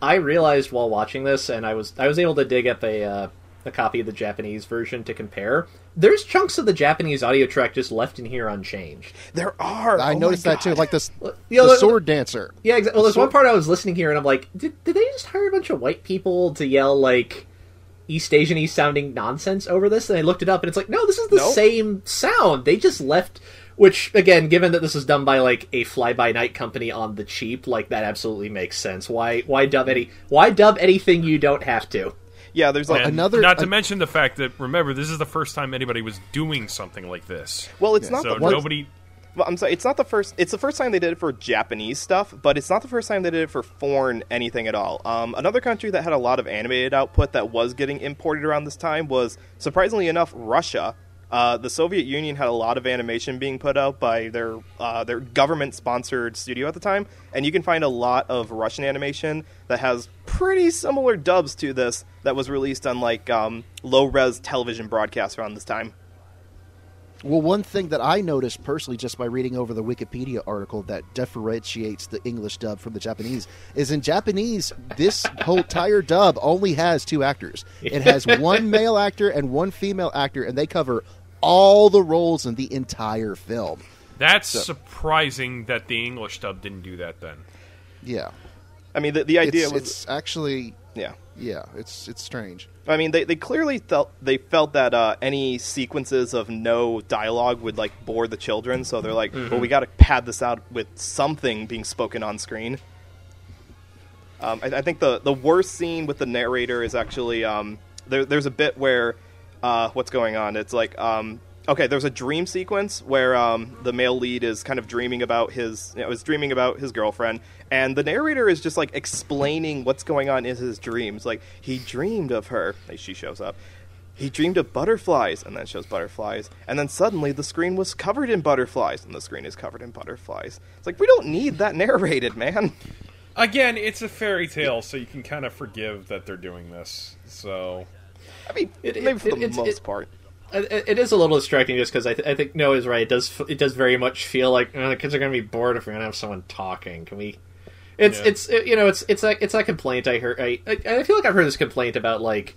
I realized while watching this, and I was I was able to dig up a uh, a copy of the Japanese version to compare. There's chunks of the Japanese audio track just left in here unchanged. There are. I Oh noticed that too. Like this, Well, you know, the the- sword dancer. Yeah, exactly. Well, there's one part I was listening here, and I'm like, did, did they just hire a bunch of white people to yell like East Asian-y sounding nonsense over this? And I looked it up, and it's like, no, this is the Nope. same sound. They just left. Which, again, given that this is done by like a fly-by-night company on the cheap, like that absolutely makes sense. Why, why dub any, why dub anything you don't have to? Yeah, there's like And another- Not to an- mention the fact that remember this is the first time anybody was doing something like this. well, it's not So the first. nobody. Well, I'm sorry, it's not the first. It's the first time they did it for Japanese stuff, but it's not the first time they did it for foreign anything at all. Um, another country that had a lot of animated output that was getting imported around this time was, surprisingly enough, Russia. Uh, the Soviet Union had a lot of animation being put out by their uh, their government sponsored studio at the time, and you can find a lot of Russian animation that has pretty similar dubs to this that was released on like um, low res television broadcasts around this time. Well, one thing that I noticed personally just by reading over the Wikipedia article that differentiates the English dub from the Japanese is in Japanese, this whole entire dub only has two actors. It has one male actor and one female actor, and they cover all the roles in the entire film. That's surprising that the English dub didn't do that then. Yeah, I mean, the, the idea it's, was it's actually yeah. yeah, it's it's strange. I mean, they, they clearly felt they felt that uh, any sequences of no dialogue would like bore the children, so they're like, "Well, we got to pad this out with something being spoken on screen." Um, I, I think the the worst scene with the narrator is actually um, there, there's a bit where uh, what's going on? It's like um, okay, there's a dream sequence where um, the male lead is kind of dreaming about his you know, is dreaming about his girlfriend, and the narrator is just like explaining what's going on in his dreams. Like he dreamed of her. She shows up. He dreamed of butterflies, and then shows butterflies, and then suddenly the screen was covered in butterflies, and the screen is covered in butterflies. It's like we don't need that narrated, man. Again, it's a fairy tale, so you can kind of forgive that they're doing this. So I mean, It- maybe it- for the it's- most it- part. It, it is a little distracting just because I, th- I think Noah's right. It does it does very much feel like uh, the kids are going to be bored if we're going to have someone talking. Can we? It's Yeah. it's you know it's it's like it's a complaint I heard. I, I I feel like I've heard this complaint about like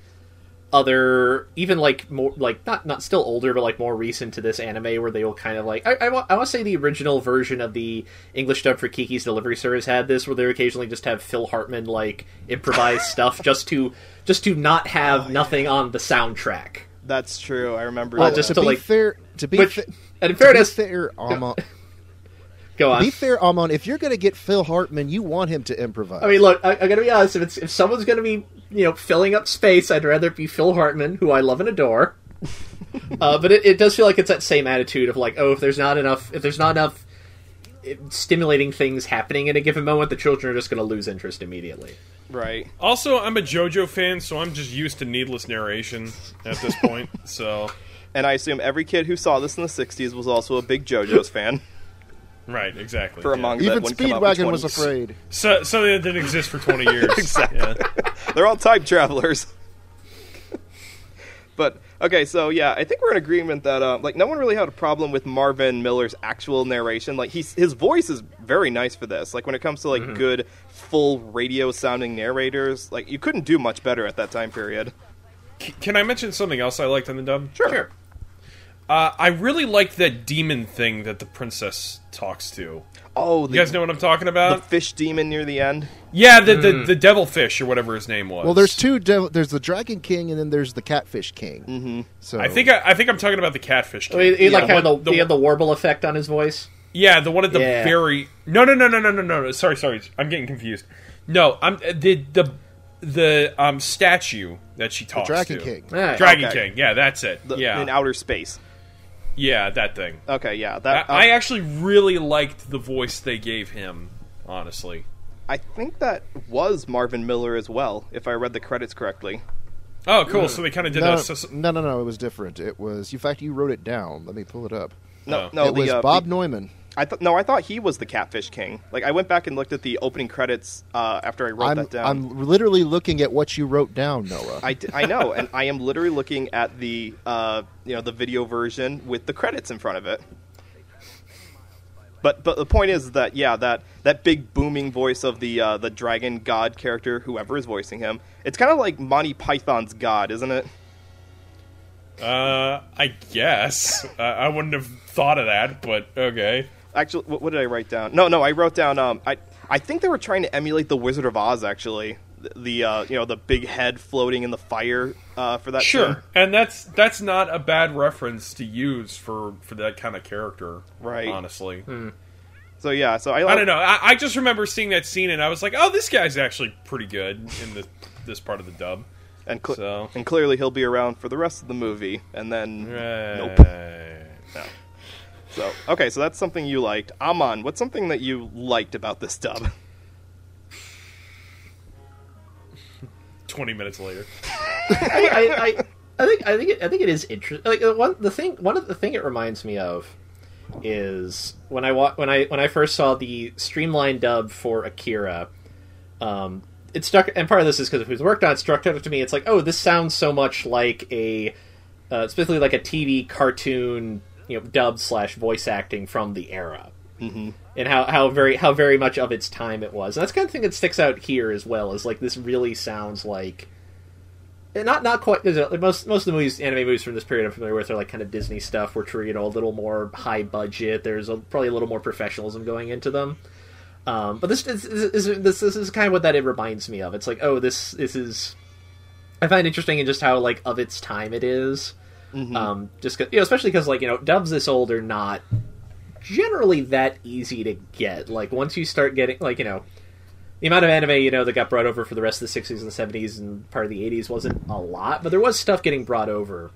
other even like more like not not still older but like more recent to this anime where they will kind of like I I, wa- I want to say the original version of the English dub for Kiki's Delivery Service had this where they occasionally just have Phil Hartman like improvise stuff just to just to not have oh, nothing on the soundtrack. That's true. I remember. Well, that. just to to, be like- fair, to be Which, fa- and in to be fairness, fair, Amon, go on. be fair, Amon, if you're going to get Phil Hartman, you want him to improvise. I mean, look, I, I gotta be honest. If it's if someone's gonna be you know filling up space, I'd rather it be Phil Hartman, who I love and adore. uh, but it, it does feel like it's that same attitude of like, oh, if there's not enough, if there's not enough eh, stimulating things happening in a given moment, the children are just going to lose interest immediately. right. also, I'm a JoJo fan, so I'm just used to needless narration at this point. So And I assume every kid who saw this in the '60s was also a big JoJo's fan. right, exactly. For yeah. among Even wouldn't come out in Speedwagon was afraid. so something that didn't exist for 20 years. Exactly. Yeah. They're all time travelers. but okay, so yeah, I think we're in agreement that uh, like no one really had a problem with Marvin Miller's actual narration. Like he's his voice is very nice for this. Like when it comes to like good full radio sounding narrators, like you couldn't do much better at that time period. C- Can I mention something else I liked in the dub? Sure. Uh, I really like that demon thing that the princess talks to. Oh, the, you guys know what I'm talking about? The fish demon near the end. Yeah, the the, mm. the devil fish or whatever his name was. Well, there's two. Devil, there's the dragon king, and then there's the catfish king. Mm-hmm. So I think I, I, think I'm talking about the catfish king. He, he yeah. like had the, the, he had the warble effect on his voice. Yeah, the one at the yeah. very. No, no, no, no, no, no, no. Sorry, sorry. I'm getting confused. No, I'm the the the um statue that she talks the Dragon to. King. Dragon okay. King. Yeah, that's it. The, yeah, in outer space yeah, that thing. Okay, yeah, I, that I uh, actually really liked the voice they gave him. Honestly, I think that was Marvin Miller as well, if I read the credits correctly. oh cool. So they kind of did no, a s- no, no, no. It was different. It was. In fact, you wrote it down. Let me pull it up. No, Oh. no, it the, was uh, Bob the- Neumann. I thought no, I thought he was the Catfish King. Like I went back and looked at the opening credits uh, after I wrote I'm, that down. I'm literally looking at what you wrote down, Noah. I, d- I know, and I am literally looking at the uh, you know the video version with the credits in front of it. But but the point is that yeah that that big booming voice of the uh, the dragon god character whoever is voicing him it's kind of like Monty Python's God isn't it? uh, I guess I wouldn't have thought of that, but okay. Actually, what, what did I write down? No no I wrote down um I I think they were trying to emulate the Wizard of Oz actually the, the uh, you know the big head floating in the fire uh, for that Sure, thing. and that's that's not a bad reference to use for for that kind of character, Right. Honestly, So yeah so I I don't know. I, I just remember seeing that scene, and I was like, "Oh, this guy's actually pretty good in the this part of the dub." and cl- So- and clearly he'll be around for the rest of the movie and then nope. Right. So okay, so that's something you liked. Amon, what's something that you liked about this dub? Twenty minutes later, I, I, I, I think I think it, I think it is interesting. Like uh, one the thing one of the thing it reminds me of is when I wa- when I when I first saw the Streamline dub for Akira. Um, it struck, and part of this is because of who's worked on it. Struck out to me, it's like, oh, this sounds so much like a, uh, specifically like a TV cartoon, you know, dub slash voice acting from the era Mm-hmm. and how, how very how very much of its time it was. And that's kind of thing that sticks out here as well. Is like this really sounds like eh, not not quite. Most most of the movies, anime movies from this period, I'm familiar with are like kind of Disney stuff, which are you know a little more high budget. There's a, probably a little more professionalism going into them. Um, but this this, this, this this is kind of what that it reminds me of. It's like, oh, this this is. I find interesting in just how like of its time it is. Um, just 'cause- you know, especially because like you know, dubs this old are not generally that easy to get. Like once you start getting like you know. The amount of anime, you know, that got brought over for the rest of the '60s and '70s and part of the '80s wasn't a lot, but there was stuff getting brought over,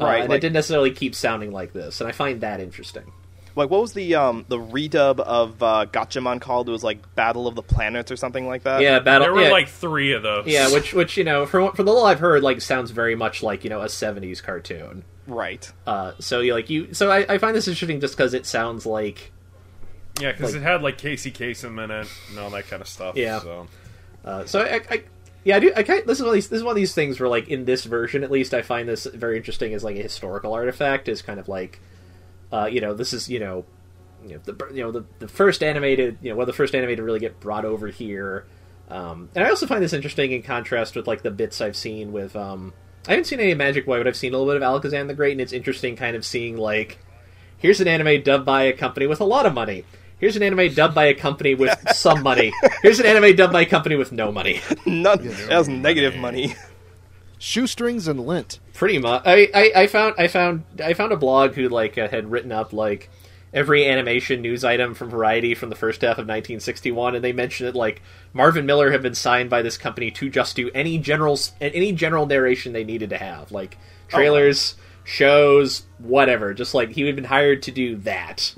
Uh, Right, and like- it didn't necessarily keep sounding like this, and I find that interesting. Like, what was the um the redub of uh, Gatchaman called? It was like Battle of the Planets or something like that. Yeah, battle. There were yeah, like three of those. Yeah, which which you know, from from the little I've heard, like sounds very much like you know a '70s cartoon. Right. Uh, so you like you, so I, I find this interesting just because it sounds like yeah, because like- it had like Casey Kasem in it and all that kind of stuff. Yeah. So. Uh, so I, I, yeah, I do. I kind this is one of these, this is one of these things where like in this version at least, I find this very interesting as like a historical artifact. Is kind of like, uh, you know, this is you know, you know the you know the, the first animated you know one of the first animated to really get brought over here. Um, and I also find this interesting in contrast with like the bits I've seen with. Um, I haven't seen any Magic Boy, but I've seen a little bit of Alakazam the Great, and it's interesting kind of seeing like, here's an anime dubbed by a company with a lot of money. Here's an anime dubbed by a company with some money. Here's an anime dubbed by a company with no money. None. It has negative money. Shoestrings and lint. Pretty much. I, I, I found I found I found a blog who like uh, had written up like every animation news item from Variety from the first half of 1961, and they mentioned that like Marvin Miller had been signed by this company to just do any general any general narration they needed to have, like trailers, shows, whatever. Just like he had been hired to do that.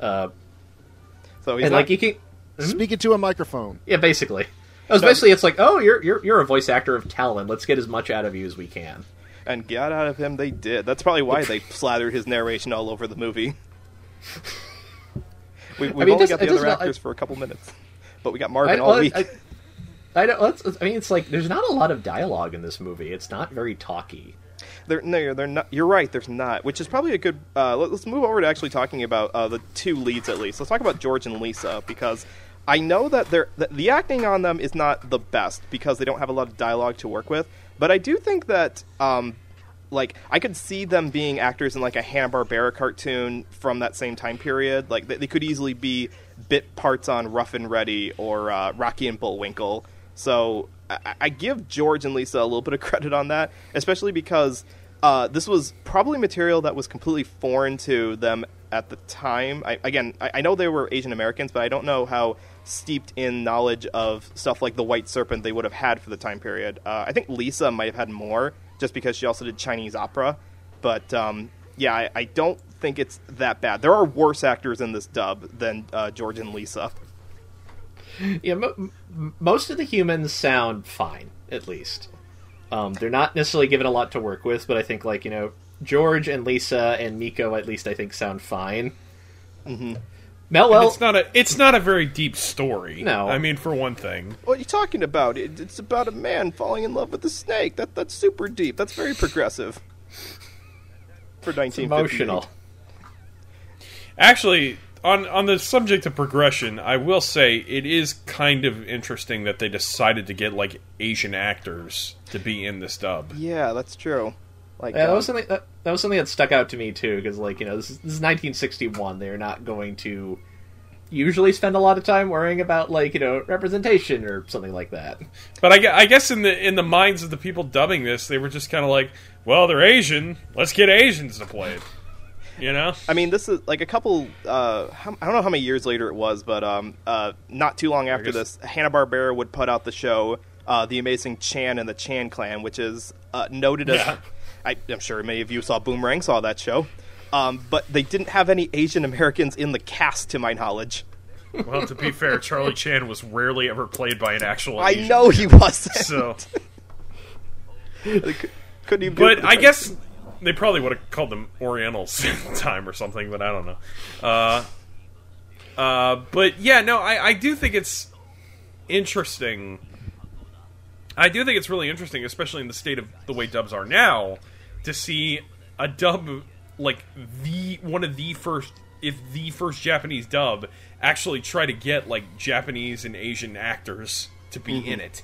Uh, So he's and not, like you can, Speaking to a microphone. yeah, basically. It was basically it's like, oh, you're you're you're a voice actor of talent. Let's get as much out of you as we can. and get out of him they did. That's probably why they slathered his narration all over the movie. We, we've mean, only got the other not- actors for a couple minutes, but we got Marvin I, all week. I, I don't. Let's, I mean, it's like there's not a lot of dialogue in this movie. It's not very talky. They're, no, they're not. You're right. There's not, which is probably a good. Uh, let, us move over to actually talking about uh, the two leads at least. Let's talk about George and Lisa because I know that they're the, acting on them is not the best because they don't have a lot of dialogue to work with. But I do think that, um, like, I could see them being actors in like a Hanna Barbera cartoon from that same time period. Like, they, they could easily be bit parts on Ruff and Reddy or uh, Rocky and Bullwinkle. So I, I give George and Lisa a little bit of credit on that, especially because uh, this was probably material that was completely foreign to them at the time. I, again, I, I know they were Asian Americans, but I don't know how steeped in knowledge of stuff like the White Serpent they would have had for the time period. Uh, I think Lisa might have had more, just because she also did Chinese opera. But um, yeah, I, I don't think it's that bad. There are worse actors in this dub than uh, George and Lisa. Yeah, mo- most of the humans sound fine, at least. Um, they're not necessarily given a lot to work with, but I think like you know George and Lisa and Miko at least I think sound fine. Mm-hmm. Mel, well, it's not a it's not a very deep story. No. I mean for one thing. What are you talking about? It, it's about a man falling in love with a snake. That that's super deep. That's very progressive. For nineteen emotional. Actually, on on the subject of progression, I will say it is kind of interesting that they decided to get like Asian actors to be in this dub. Yeah, that's true. Like Yeah, that um, was something that, that was something that stuck out to me too, because like you know this is, this is 1961. They're not going to usually spend a lot of time worrying about like you know representation or something like that. But I, I guess in the in the minds of the people dubbing this, they were just kind of like, well, they're Asian. Let's get Asians to play it. You know? I mean, this is like a couple. Uh, how, I don't know how many years later it was, but um, uh, not too long after guess- this, Hanna Barbera would put out the show, uh, "The Amazing Chan and the Chan Clan," which is uh, noted as. Yeah. I, I'm sure many of you saw Boomerang, saw that show, um, but they didn't have any Asian Americans in the cast, to my knowledge. Well, to be fair, Charlie Chan was rarely ever played by an actual. Asian I know he wasn't. So, couldn't even. but I guess they probably would have called them Orientals at the time or something. But I don't know. Uh, uh, but yeah, no, I, I do think it's interesting. I do think it's really interesting, especially in the state of the way dubs are now, to see a dub like the one of the first, if the first Japanese dub, actually try to get like Japanese and Asian actors to be in it.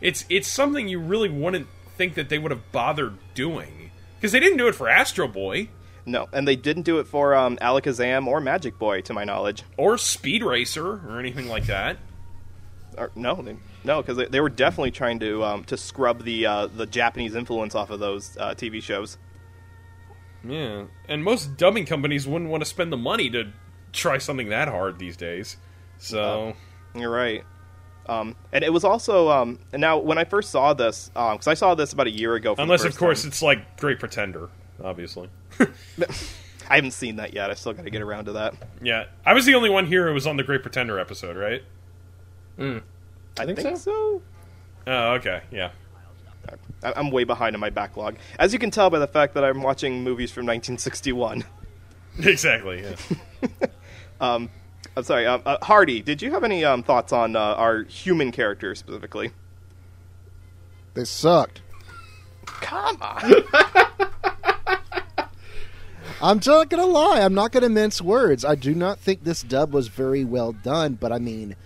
It's it's something you really wouldn't think that they would have bothered doing because they didn't do it for Astro Boy. No, and they didn't do it for um, Alakazam or Magic Boy, to my knowledge. or Speed Racer or anything like that. Or, no, they, no, because they, they were definitely trying to um, to scrub the uh, the Japanese influence off of those uh, TV shows. Yeah, and most dubbing companies wouldn't want to spend the money to try something that hard these days. So You're right. Um, and it was also um, and now when I first saw this, because I saw this about a year ago. For the unless of course time. it's like Great Pretender, obviously. I haven't seen that yet. I still got to get around to that. Yeah, I was the only one here who was on the Great Pretender episode, right? I think think, so. so. Oh, okay, yeah. I- I'm way behind in my backlog, as you can tell by the fact that I'm watching movies from 1961. Exactly. Yeah. um, I'm sorry, um, uh, Hardy. Did you have any um, thoughts on uh, our human character specifically? They sucked. Come on. I'm not gonna lie. I'm not gonna mince words. I do not think this dub was very well done, but I mean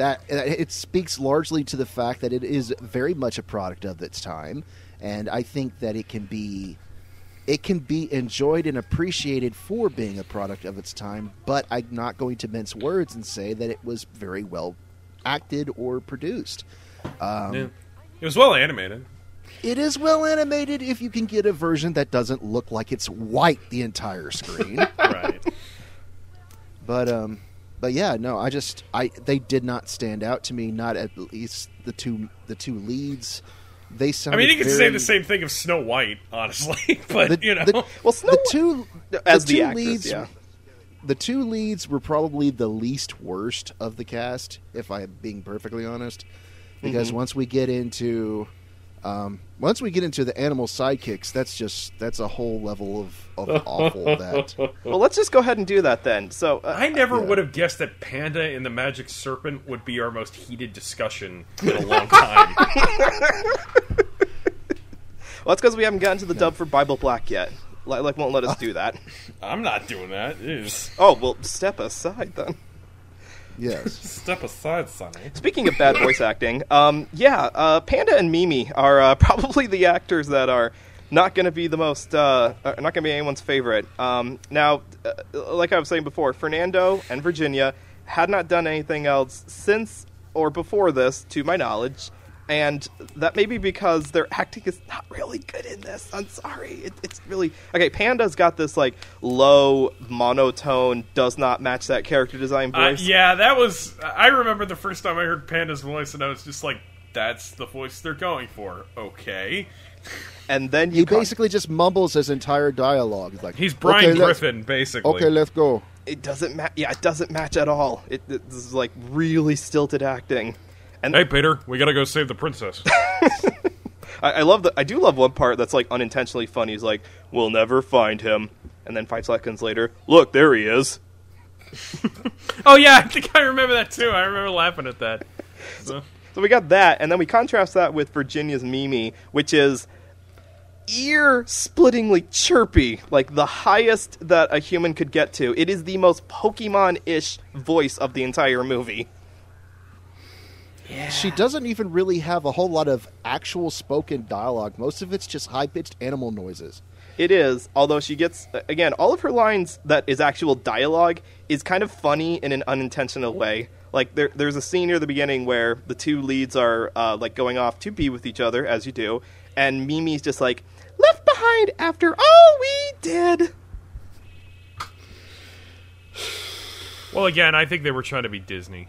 that it speaks largely to the fact that it is very much a product of its time, and I think that it can be it can be enjoyed and appreciated for being a product of its time. But I'm not going to mince words and say that it was very well acted or produced. Um, yeah. It was well animated. It is well animated if you can get a version that doesn't look like it's white the entire screen. Right. But um, but yeah, no, I just I they did not stand out to me. Not at least the two the two leads. They I mean, you could say the same thing of Snow White, honestly, but The, you know, the, Well, Snow the White- two As the the two actress, leads, yeah. the two leads were probably the least worst of the cast, if I'm being perfectly honest. Because Mm-hmm. once we get into um, once we get into the animal sidekicks, that's just that's a whole level of, of awful that Well, let's just go ahead and do that then. So, uh, I never Yeah. would have guessed that Panda and the Magic Serpent would be our most heated discussion in a long time. well, that's because we haven't gotten to the dub for Bible Black yet. Like, like won't let us do that. I'm not doing that. Jeez. Oh well, step aside then. Yes. Step aside, Sonny. Speaking of bad voice acting, um, yeah, uh, Panda and Mimi are uh, probably the actors that are not going to be the most, uh, not going to be anyone's favorite. Um, now, uh, like I was saying before, Fernando and Virginia had not done anything else since or before this, to my knowledge. And that may be because their acting is not really good in this. I'm sorry. It, it's really okay. Panda's got this like low monotone, does not match that character design Uh, voice. yeah, that was. I remember the first time I heard Panda's voice, and I was just like, "That's the voice they're going for." Okay, And then you He con- basically just mumbles his entire dialogue. He's like he's Brian "Okay, let's- Griffin, basically. Okay, let's go. it doesn't match. Yeah, it doesn't match at all. It, it this is like really stilted acting, and hey, Peter, we gotta go save the princess. I, I love that. I do love one part that's like unintentionally funny. He's like, "We'll never find him," and then five seconds later, look, there he is. oh yeah, I think I remember that too. I remember laughing at that. So, So we got that, and then we contrast that with Virginia's Mimi, which is ear-splittingly chirpy, like the highest that a human could get to. It is the most Pokemon-ish voice of the entire movie. She doesn't even really have a whole lot of actual spoken dialogue. Most of it's just high pitched animal noises. It is, although she gets again all of her lines that is actual dialogue is kind of funny in an unintentional way. Like there, there's a scene near the beginning where the two leads are uh, like going off to be with each other, as you do, and Mimi's just like left behind after all we did. well, again, I think they were trying to be Disney.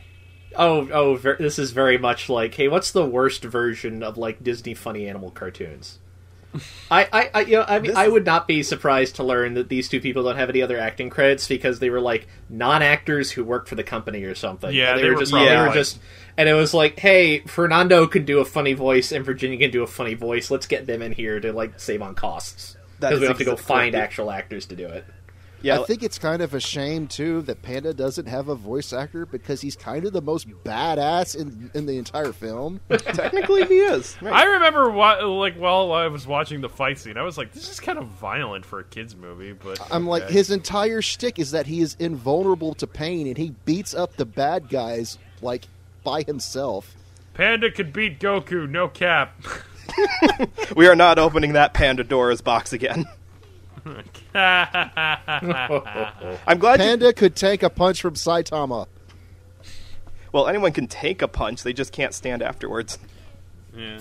Oh, oh, ver- this is very much like, hey, what's the worst version of like Disney funny animal cartoons? I, I, I, you know, I mean, This I would not be surprised to learn that these two people don't have any other acting credits because they were like non-actors who worked for the company or something. Yeah, they, they were were just, probably they were just, and it was like, hey, Fernando can do a funny voice and Virginia can do a funny voice. Let's get them in here to like save on costs because we have to go find actual actors to do it. Yeah, I think it's kind of a shame too that Panda doesn't have a voice actor because he's kind of the most badass in in the entire film. technically he is. Right. I remember wa- like while I was watching the fight scene, I was like, "This is kind of violent for a kids movie." But I'm like his entire shtick is that he is invulnerable to pain and he beats up the bad guys like by himself. Panda could beat Goku, no cap. we are not opening that Pandora's box again. I'm glad. You, Panda could take a punch from Saitama. well, anyone can take a punch; they just can't stand afterwards. yeah.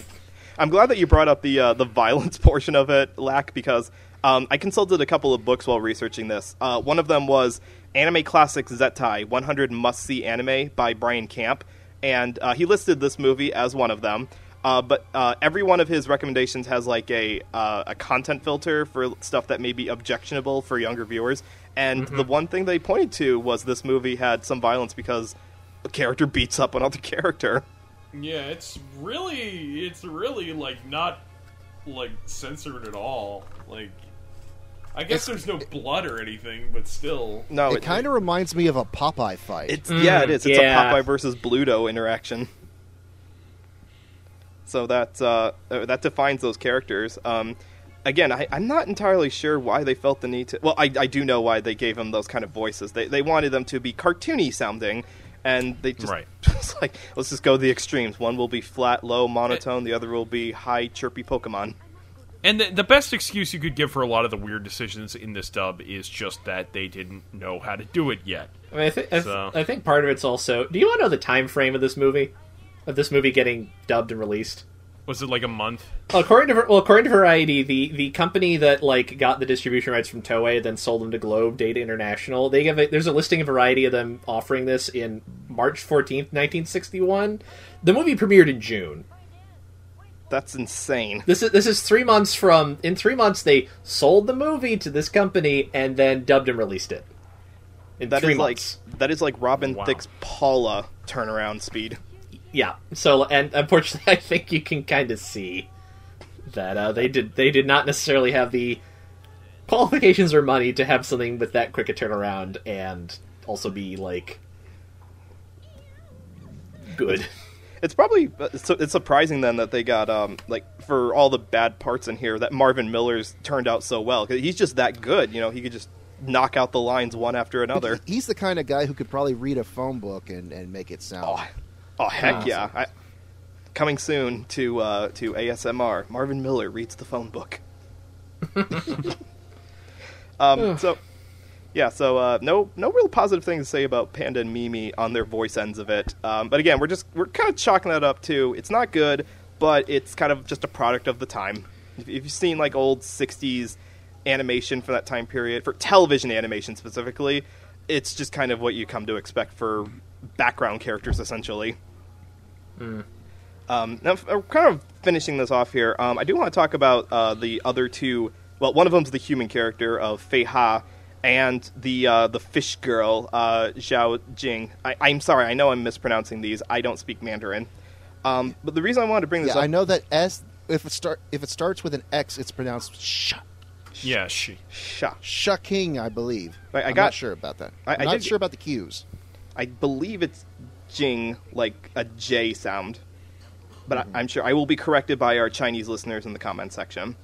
I'm glad that you brought up the uh, the violence portion of it, Lack, because um, I consulted a couple of books while researching this. Uh, one of them was Anime Classics Zettai 100 Must See Anime by Brian Camp, and uh, he listed this movie as one of them. Uh, but uh, every one of his recommendations has like a uh, a content filter for stuff that may be objectionable for younger viewers. And the one thing they pointed to was this movie had some violence because a character beats up another character. Yeah, it's really, it's really like not like censored at all. Like, I guess there's no blood or anything, but still. No, It kind of reminds me of a Popeye fight. It's yeah, it is. It's yeah. a Popeye versus Bluto interaction. So that uh, uh, that defines those characters. Um, again, I, I'm not entirely sure why they felt the need to. Well, I, I do know why they gave them those kind of voices. They they wanted them to be cartoony sounding, and they just Right. just like let's just go the extremes. One will be flat, low, monotone. The other will be high, chirpy Pokemon. And the, the best excuse you could give for a lot of the weird decisions in this dub is just that they didn't know how to do it yet. I, mean, I, th- I, th- I think part of it's also. Do you want to know the time frame of this movie? Of this movie getting dubbed and released? Was it like a month? Well, according to well, according to Variety, the, the company that like got the distribution rights from Toei, then sold them to Globe Data International. They give a, there's a listing of Variety of them offering this in March fourteenth, nineteen sixty one. The movie premiered in June. That's insane. This is this is three months from in three months they sold the movie to this company and then dubbed and released it. In That three is like months. that is like Robin Wow. Thicke's Paula turnaround speed. Yeah. So, and unfortunately, I think you can kind of see that uh, they did they did not necessarily have the qualifications or money to have something with that quick a turnaround and also be like good. It's probably it's, it's surprising then that they got um like for all the bad parts in here that Marvin Miller's turned out so well 'Cause he's just that good. You know, he could just knock out the lines one after another. He's the kind of guy who could probably read a phone book and, and make it sound. Oh, oh heck Awesome. yeah! I, coming soon to uh, to ASMR. Marvin Miller reads the phone book. um, so yeah, so uh, no no real positive things to say about Panda and Mimi on their voice ends of it. Um, but again, we're just we're kind of chalking that up to it's not good, but it's kind of just a product of the time. If, if you've seen like old '60s animation for that time period for television animation specifically, it's just kind of what you come to expect for background characters essentially. Um, now, f- uh, kind of finishing this off here, um, I do want to talk about uh, the other two. Well, one of them's the human character of Fei Ha, and the uh, the fish girl uh, Zhao Jing. I, I'm sorry, I know I'm mispronouncing these. I don't speak Mandarin. Um, but the reason I wanted to bring this Yeah, up, I know that S. If it start if it starts with an X, it's pronounced sh. Yeah, she. Sha. Shucking, I believe. Right, I I'm got- not sure about that. I- I'm I not did- sure about the cues. I believe it's Jing, like a J sound. But I, I'm sure I will be corrected by our Chinese listeners in the comment section.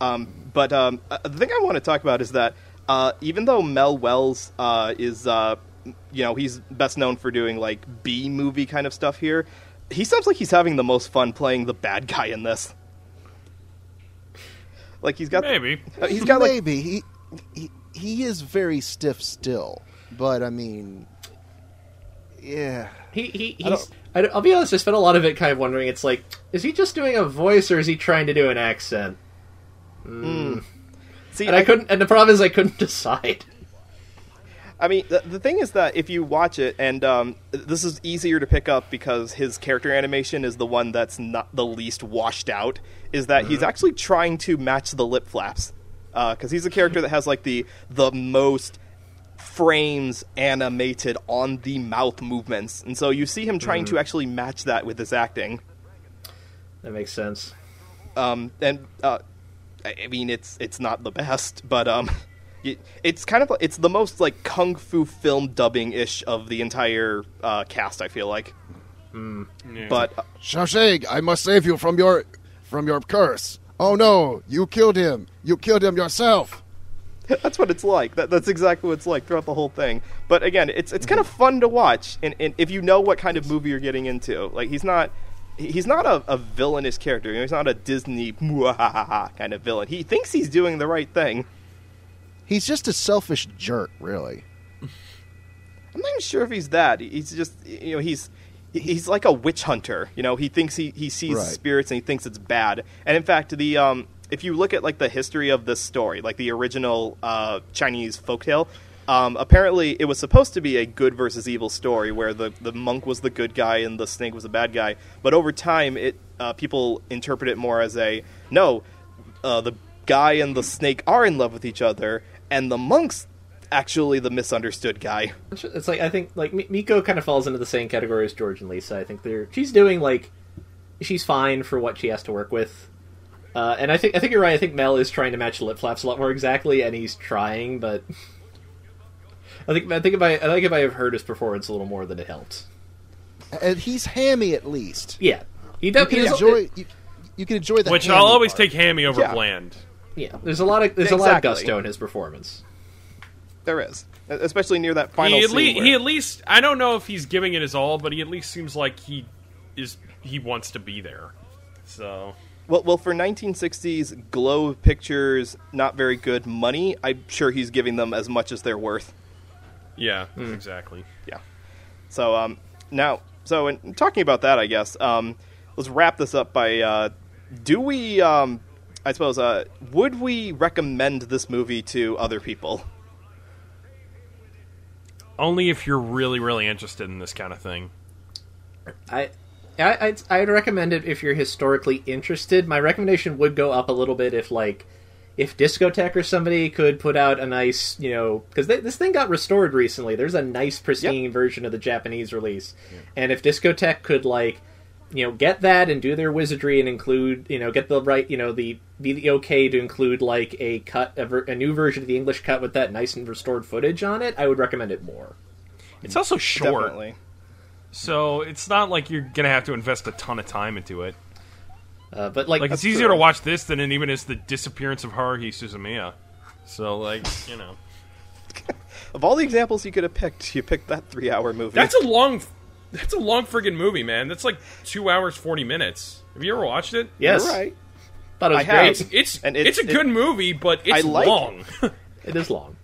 Um, but um, uh, the thing I want to talk about is that uh, even though Mel Wells uh, is, uh, you know, he's best known for doing like B movie kind of stuff here, he sounds like he's having the most fun playing the bad guy in this. Like he's got Maybe. uh, he's got like maybe he, he he is very stiff still, but I mean, yeah. He he I he's. I don't- I'll be honest. I spent a lot of it kind of wondering. It's like, is he just doing a voice or is he trying to do an accent? Hmm. Hmm. see And I, couldn't. And the problem is, I couldn't decide. I mean, the, the thing is that if you watch it, and um, this is easier to pick up because his character animation is the one that's not the least washed out, is that he's mm-hmm. actually trying to match the lip flaps. Uh, because he's a character that has like the the most frames animated on the mouth movements, and so you see him trying to actually match that with his acting. That makes sense. Um, and uh, I I mean, it's it's not the best, but um, it's kind of it's the most like kung fu film dubbing ish of the entire uh, cast. I feel like, Yeah. but uh, Shawshang, I must save you from your from your curse. Oh no, you killed him. You killed him yourself. that's what it's like. That, that's exactly what it's like throughout the whole thing. But again, it's it's kind of fun to watch, and, and if you know what kind of movie you're getting into, like he's not. He's not a, a villainous character. You know, he's not a Disney kind of villain. He thinks he's doing the right thing. He's just a selfish jerk, really. I'm not even sure if he's that. He's just you know he's he's like a witch hunter. You know, he thinks he he sees Right. spirits and he thinks it's bad. And in fact, the um if you look at like the history of this story, like the original uh, Chinese folktale. Um, apparently, it was supposed to be a good versus evil story where the, the monk was the good guy and the snake was the bad guy. But over time, it uh, people interpret it more as a no, uh, the guy and the snake are in love with each other, and the monk's actually the misunderstood guy. It's like I think like Mi- Miko kind of falls into the same category as George and Lisa. I think they're she's doing like she's fine for what she has to work with. Uh, and I think I think you're right. I think Mel is trying to match lip flaps a lot more exactly, and he's trying, but I think I think if I I think if I have heard his performance a little more than it helped. And he's hammy at least. Yeah, he You can he is- enjoy. You, you can enjoy the. Which hammy I'll always part. take hammy over Yeah. bland. Yeah, there's a lot of there's a lot of gusto in his performance. There is, especially near that final He at, scene. least, where- he at least I don't know if he's giving it his all, but he at least seems like he is he wants to be there. So well, well, for 1960s Globe Pictures, not very good money. I'm sure he's giving them as much as they're worth. yeah, exactly. Yeah. So um, now, so in talking about that, I guess um, let's wrap this up by uh, do we? Um, I suppose uh, would we recommend this movie to other people? Only if you're really really interested in this kind of thing. I, I I'd, I'd recommend it if you're historically interested. My recommendation would go up a little bit if like if Discotek or somebody could put out a nice, you know, because this thing got restored recently. There's a nice pristine version of the Japanese release, and if Discotek could like, you know, get that and do their wizardry and include, you know, get the right, you know, the be the okay to include like a cut, a, ver- a new version of the English cut with that nice and restored footage on it, I would recommend it more. It's also short, Definitely. So it's not like you're gonna have to invest a ton of time into it. Uh, but like, Like it's That's easier true. to watch this than it even is the disappearance of Haruhi Suzumiya. So like you know, Of all the examples you could have picked, you picked that three-hour movie. that's a long, that's a long friggin' movie, man. That's like two hours forty minutes. Have you ever watched it? yes, You're right. thought it was I have. great. It's it's And it's, it's- a good movie, but it's I like long. It is long.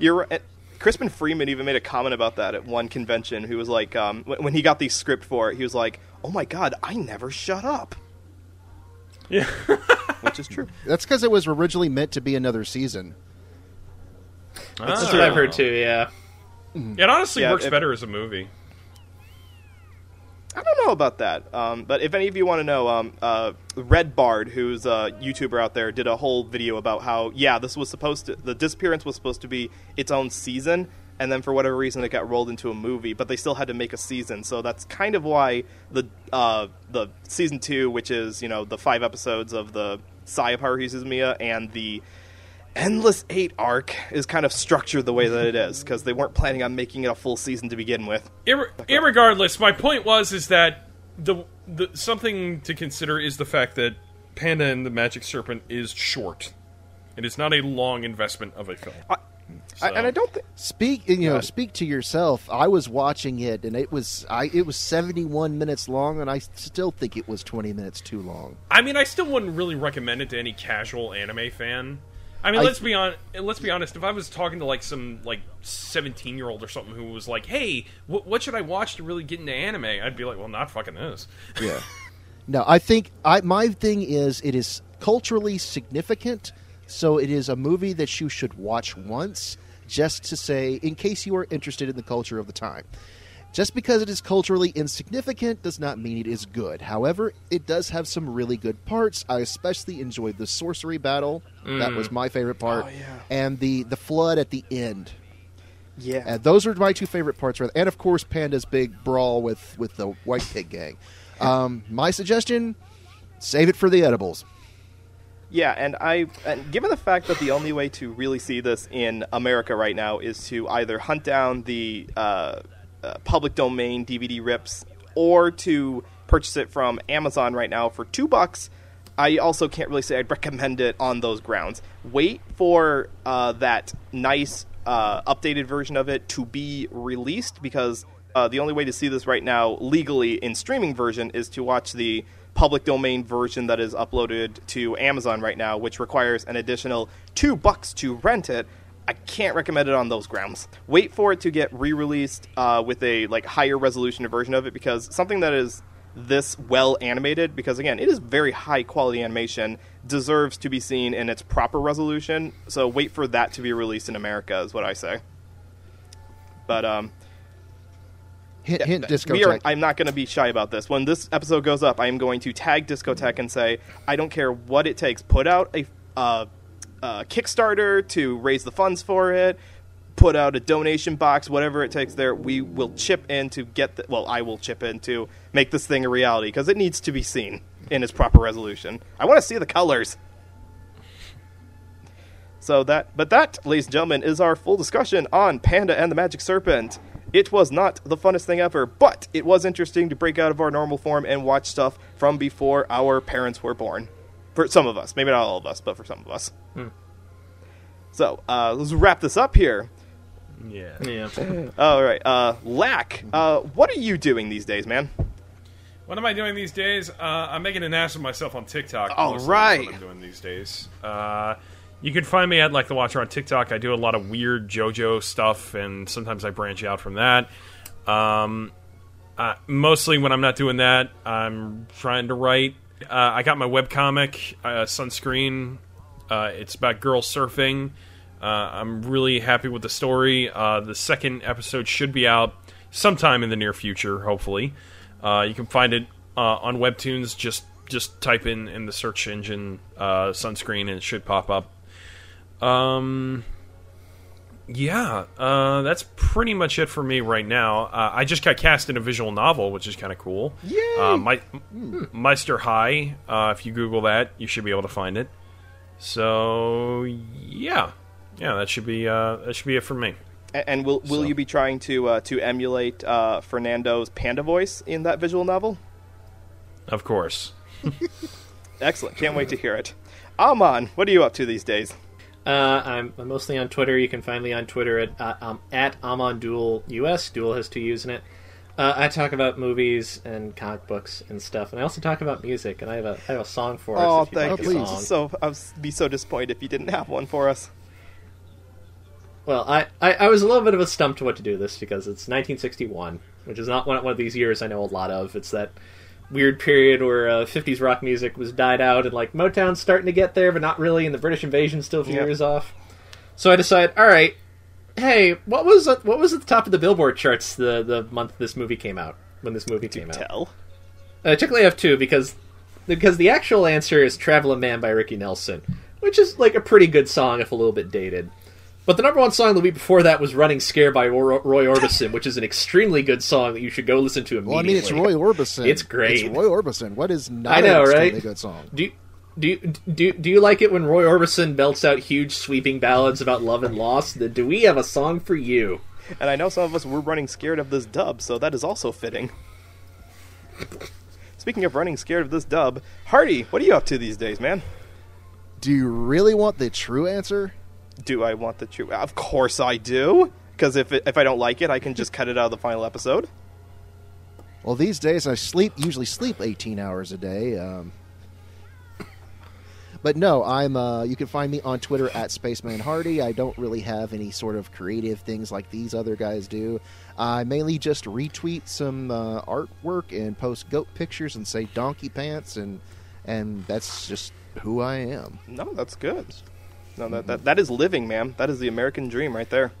You're right. Crispin Freeman even made a comment about that at one convention. Who was like, um, when, when he got the script for it, he was like, "Oh my god, I never shut up," yeah. which is true. That's because it was originally meant to be another season. That's Ah. what I've heard too. Yeah. It honestly Yeah, works it- better as a movie. I don't know about that. Um, but if any of you want to know, um, uh, Red Bard, who's a YouTuber out there, did a whole video about how, yeah, this was supposed to, the disappearance was supposed to be its own season, and then for whatever reason it got rolled into a movie, but they still had to make a season. So that's kind of why the uh, the season two, which is you know the five episodes of the Sigh of Haruhi and the Endless Eight arc is kind of structured the way that it is because they weren't planning on making it a full season to begin with. Ir- irregardless, my point was is that the the something to consider is the fact that Panda and the Magic Serpent is short. And It is not a long investment of a film. I, I, and I don't think. Speak, you know, speak to yourself. I was watching it, and it was I. It was seventy-one minutes long, and I still think it was twenty minutes too long. I mean, I still wouldn't really recommend it to any casual anime fan. I mean, I- let's be on. Let's be honest. If I was talking to like some like seventeen year old or something who was like, "Hey, wh- what should I watch to really get into anime?" I'd be like, "Well, not fucking this." Yeah. no, I think I. My thing is, it is culturally significant, so it is a movie that you should watch once, just to say, in case you are interested in the culture of the time. Just because it is culturally insignificant does not mean it is good. However, it does have some really good parts. I especially enjoyed the sorcery battle. That was my favorite part. Oh, yeah. And the the flood at the end. Yeah. And those are my two favorite parts. And of course, Panda's big brawl with with the White Pig Gang. Um, my suggestion: save it for the edibles. Yeah, and I, and given the fact that the only way to really see this in America right now is to either hunt down the uh, uh, public domain DVD rips or to purchase it from Amazon right now for two bucks. I also can't really say I'd recommend it on those grounds. Wait for uh, that nice uh, updated version of it to be released because uh, the only way to see this right now legally in streaming version is to watch the public domain version that is uploaded to Amazon right now, which requires an additional two bucks to rent it. I can't recommend it on those grounds. Wait for it to get re-released uh, with a like higher resolution version of it because something that is this well animated because again it is very high quality animation deserves to be seen in its proper resolution so wait for that to be released in america is what i say but um Hint, hint we are. I'm not going to be shy about this. When this episode goes up, I am going to tag Discotek and say, I don't care what it takes. Put out a uh, uh, Kickstarter to raise the funds for it. Put out a donation box, whatever it takes. There, we will chip in to get. The, well, I will chip in to make this thing a reality because it needs to be seen in its proper resolution. I want to see the colors. So that, but that, ladies and gentlemen, is our full discussion on Panda and the Magic Serpent. It was not the funnest thing ever, but it was interesting to break out of our normal form and watch stuff from before our parents were born. For some of us, maybe not all of us, but for some of us. So uh, let's wrap this up here. Yeah. Yeah. All right, uh, Lack, uh, what are you doing these days, man? What am I doing these days? Uh, I'm making an ass of myself on TikTok. All mostly. That's right. what I'm doing these days. Uh, you can find me at like the Watcher on TikTok. I do a lot of weird JoJo stuff, and sometimes I branch out from that. Um, uh, mostly when I'm not doing that, I'm trying to write. Uh, I got my webcomic, uh, Sunscreen. Uh, it's about girl surfing. Uh, I'm really happy with the story. Uh, the second episode should be out sometime in the near future, hopefully. Uh, you can find it uh, on Webtoons. Just just type in in the search engine sunscreen and it should pop up. Um, yeah, uh, that's pretty much it for me right now. Uh, I just got cast in a visual novel, which is kind of cool. Yay! Uh, My, Meister High. Uh, if you Google that, you should be able to find it. So yeah, yeah, that should be uh, that should be it for me. A- And will will So- you be trying to uh, to emulate uh, Fernando's panda voice in that visual novel? Of course. Excellent. Can't wait to hear it. Amon, what are you up to these days? Uh, I'm, I'm mostly on Twitter. You can find me on Twitter at uh, um, at AmonDuel US. Duel has two U's in it. Uh, I talk about movies and comic books and stuff, and I also talk about music. And I have a I have a song for us. Oh, if thank like you. a please. song. So I would be so disappointed if you didn't have one for us. Well, I, I, I was a little bit of a stump to what to do this because it's 1961, which is not one, one of these years I know a lot of. It's that weird period where uh, 50s rock music was died out and like Motown's starting to get there, but not really, and the British invasion's still a few Yep. years off. So I decided, all right, hey, what was at- what was at the top of the Billboard charts the the month this movie came out? When this movie came out, Tell. uh, technically I have two because because the actual answer is "Traveling Man" by Ricky Nelson, which is like a pretty good song if a little bit dated. But the number one song the week before that was "Running Scared" by Roy Roy Orbison, which is an extremely good song that you should go listen to immediately. Well, I mean, it's Roy Orbison. It's great. It's Roy Orbison. What is not I know, an right? extremely good song? Do you, do you, do do you like it when Roy Orbison belts out huge sweeping ballads about love and loss? Then do we have a song for you? And I know some of us were running scared of this dub, so that is also fitting. Speaking of running scared of this dub, Hardy, what are you up to these days, man? Do you really want the true answer? Do I want the true? Of course I do. Because if it, if I don't like it, I can just cut it out of the final episode. Well, these days I sleep usually sleep 18 hours a day. Um, but no, I'm. Uh, you can find me on Twitter at Spaceman Hardy. I don't really have any sort of creative things like these other guys do. I mainly just retweet some uh, artwork and post goat pictures and say donkey pants and and that's just who I am. No, that's good. No, that, that that is living, man. That is the American dream right there.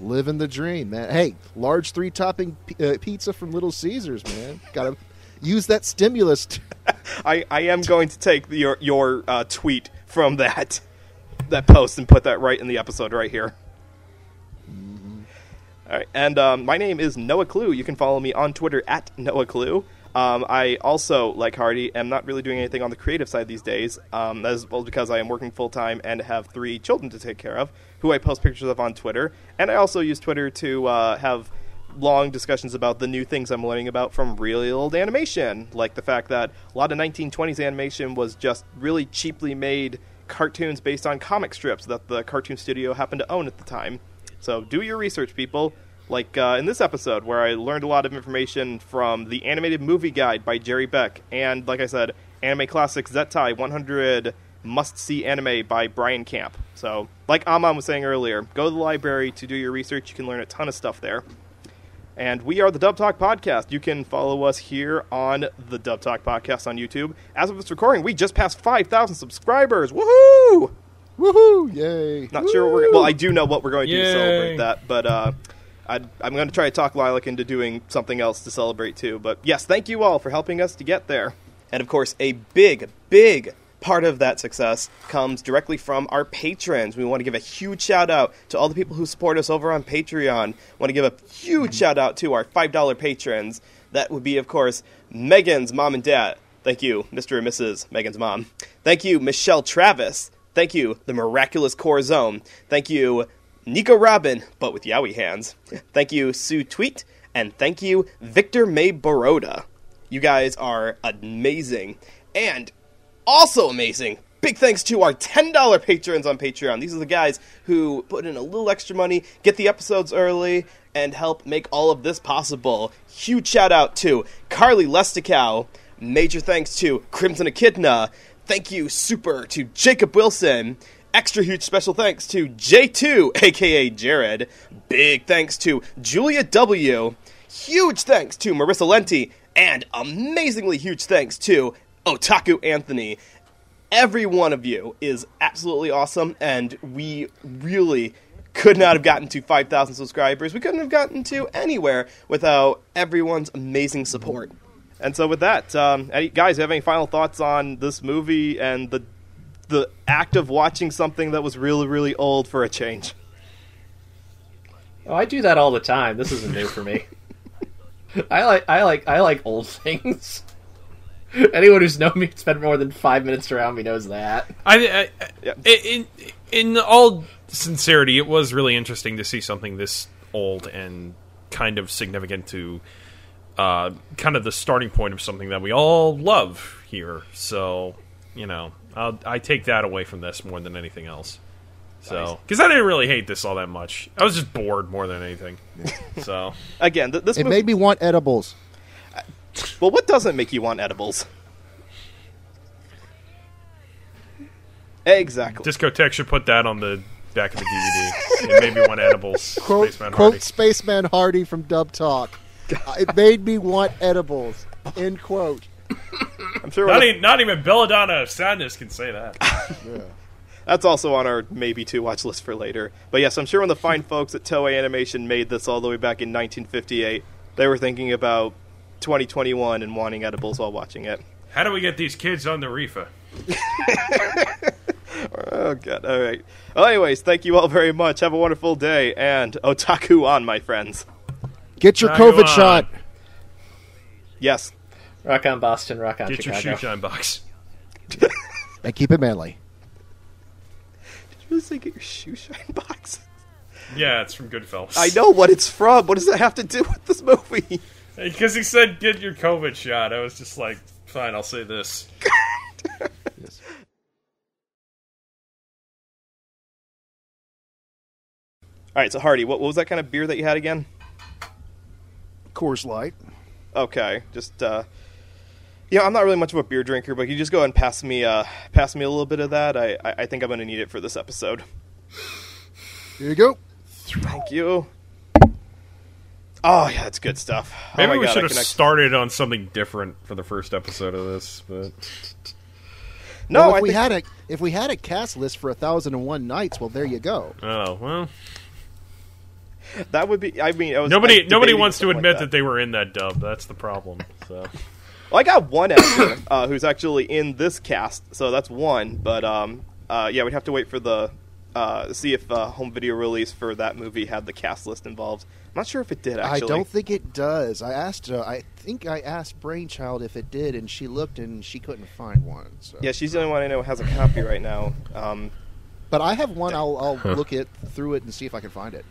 Living the dream, man. Hey, large three topping p- uh, pizza from Little Caesars, man. Gotta use that stimulus. I, I am going to take your your uh, tweet from that that post and put that right in the episode right here. All right, and um, my name is Noah Clue. You can follow me on Twitter at Noah Clue. Um, I also, like Hardy, am not really doing anything on the creative side these days, um, as well because I am working full time and have three children to take care of, who I post pictures of on Twitter. And I also use Twitter to uh, have long discussions about the new things I'm learning about from really old animation, like the fact that a lot of 1920s animation was just really cheaply made cartoons based on comic strips that the cartoon studio happened to own at the time. So do your research, people. Like uh, in this episode, where I learned a lot of information from the animated movie guide by Jerry Beck, and like I said, Anime Classics Zettai 100 must see anime by Brian Camp. So, like Amon was saying earlier, go to the library to do your research. You can learn a ton of stuff there. And we are the Dub Talk Podcast. You can follow us here on the Dub Talk Podcast on YouTube. As of this recording, we just passed 5,000 subscribers. Woohoo! Woohoo! Yay! Not sure what we're. Well, I do know what we're going to do to celebrate that, but uh, I, I'm going to try to talk Lilac into doing something else to celebrate too. But yes, thank you all for helping us to get there. And of course, a big, big part of that success comes directly from our patrons. We want to give a huge shout out to all the people who support us over on Patreon. want to give a huge shout out to our $5 patrons. That would be, of course, Megan's mom and dad. Thank you, Mr. and Mrs. Megan's mom. Thank you, Michelle Travis. Thank you, the Miraculous Core Zone. Thank you, Nico Robin, but with Yowie hands. Thank you, Sue Tweet. And thank you, Victor May Baroda. You guys are amazing. And also amazing. Big thanks to our $10 patrons on Patreon. These are the guys who put in a little extra money, get the episodes early, and help make all of this possible. Huge shout out to Carly Lesticow. Major thanks to Crimson Echidna. Thank you, super, to Jacob Wilson. Extra huge special thanks to J2, aka Jared. Big thanks to Julia W. Huge thanks to Marissa Lenti. And amazingly huge thanks to Otaku Anthony. Every one of you is absolutely awesome, and we really could not have gotten to 5,000 subscribers. We couldn't have gotten to anywhere without everyone's amazing support. And so, with that, um, guys, have any final thoughts on this movie and the the act of watching something that was really, really old for a change? Oh, I do that all the time. This isn't new for me. I like I like I like old things. Anyone who's known me spent more than five minutes around me knows that. I, I, Yeah. in in all sincerity, it was really interesting to see something this old and kind of significant to uh, kind of the starting point of something that we all love here. So you know, I'll, I take that away from this more than anything else. So because I didn't really hate this all that much, I was just bored more than anything. so Again, th- this It movie, made me want edibles. well, what doesn't make you want edibles? Exactly. Discotek should put that on the back of the DVD. it made me want edibles. Quote, Spaceman quote Hardy. Spaceman Hardy from Dub Talk. Uh, it made me want edibles. End quote. I'm sure Not, we'll- even, not even Belladonna of Sadness can say that. yeah. That's also on our maybe to watch list for later. But yes, I'm sure when the fine folks at Toei Animation made this all the way back in 1958, they were thinking about 2021 and wanting edibles while watching it. How do we get these kids on the reefer? Oh god. All right. Well, anyways, thank you all very much. Have a wonderful day and otaku on, my friends. Get your Now you COVID on. shot. Yes. Rock on Boston, rock on Get your Chicago. shoe shine box. And keep it manly. Did you really say get your shoe shine box? Yeah, it's from Goodfellas. I know what it's from. What does that have to do with this movie? Because he said get your COVID shot. I was just like, fine, I'll say this. Yes. All right. So Hardy, what, what was that kind of beer that you had again? Coors Light. Okay, just uh yeah, I'm not really much of a beer drinker, but you just go ahead and pass me uh pass me a little bit of that? I I, I think I'm gonna need it for this episode. Here you go. Thank you. Oh yeah, that's good stuff. Maybe oh my we God, should have can- started on something different for the first episode of this. But No, well, if I we think, had a if we had a cast list for a thousand and one nights, well, there you go. oh well, that would be. I mean, I was, nobody I nobody wants to admit like that. they were in that dub. That's the problem. So Well, I got one actor uh, who's actually in this cast, so that's one. But um, uh, yeah, we'd have to wait for the uh, see if uh, home video release for that movie had the cast list involved. I'm not sure if it did. Actually, I don't think it does. I asked. Uh, I think I asked Brainchild if it did, and she looked and she couldn't find one. So. Yeah, she's the only one I know has a copy right now. Um, But I have one. I'll, I'll look it through it and see if I can find it.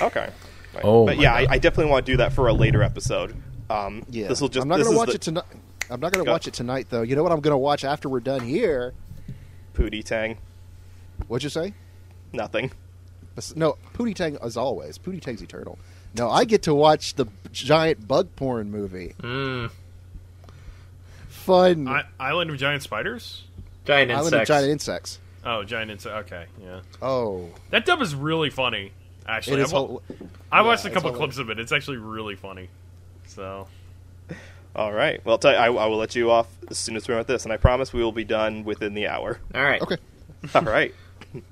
Okay. Right. Oh but yeah, I, I definitely want to do that for a later episode. Um, Yeah, this will just. I'm not going to watch the it tonight. I'm not going to watch it tonight, though. You know what I'm going to watch after we're done here? Pootie Tang. What'd you say? Nothing. No, Pootie Tang as always. Pootie Tang's eternal. No, I get to watch the giant bug porn movie. Mm. Fun. I, Island of Giant Spiders. Giant Island of insects. Giant Insects. Oh, giant insect. Okay, yeah. Oh, That dub is really funny. Actually, it is. I, wa- hol- I watched yeah, a couple clips of it. It's actually really funny. So All right. Well, I'll tell you, I, I will let you off as soon as we're done with this, and I promise we will be done within the hour. All right. Okay. All right.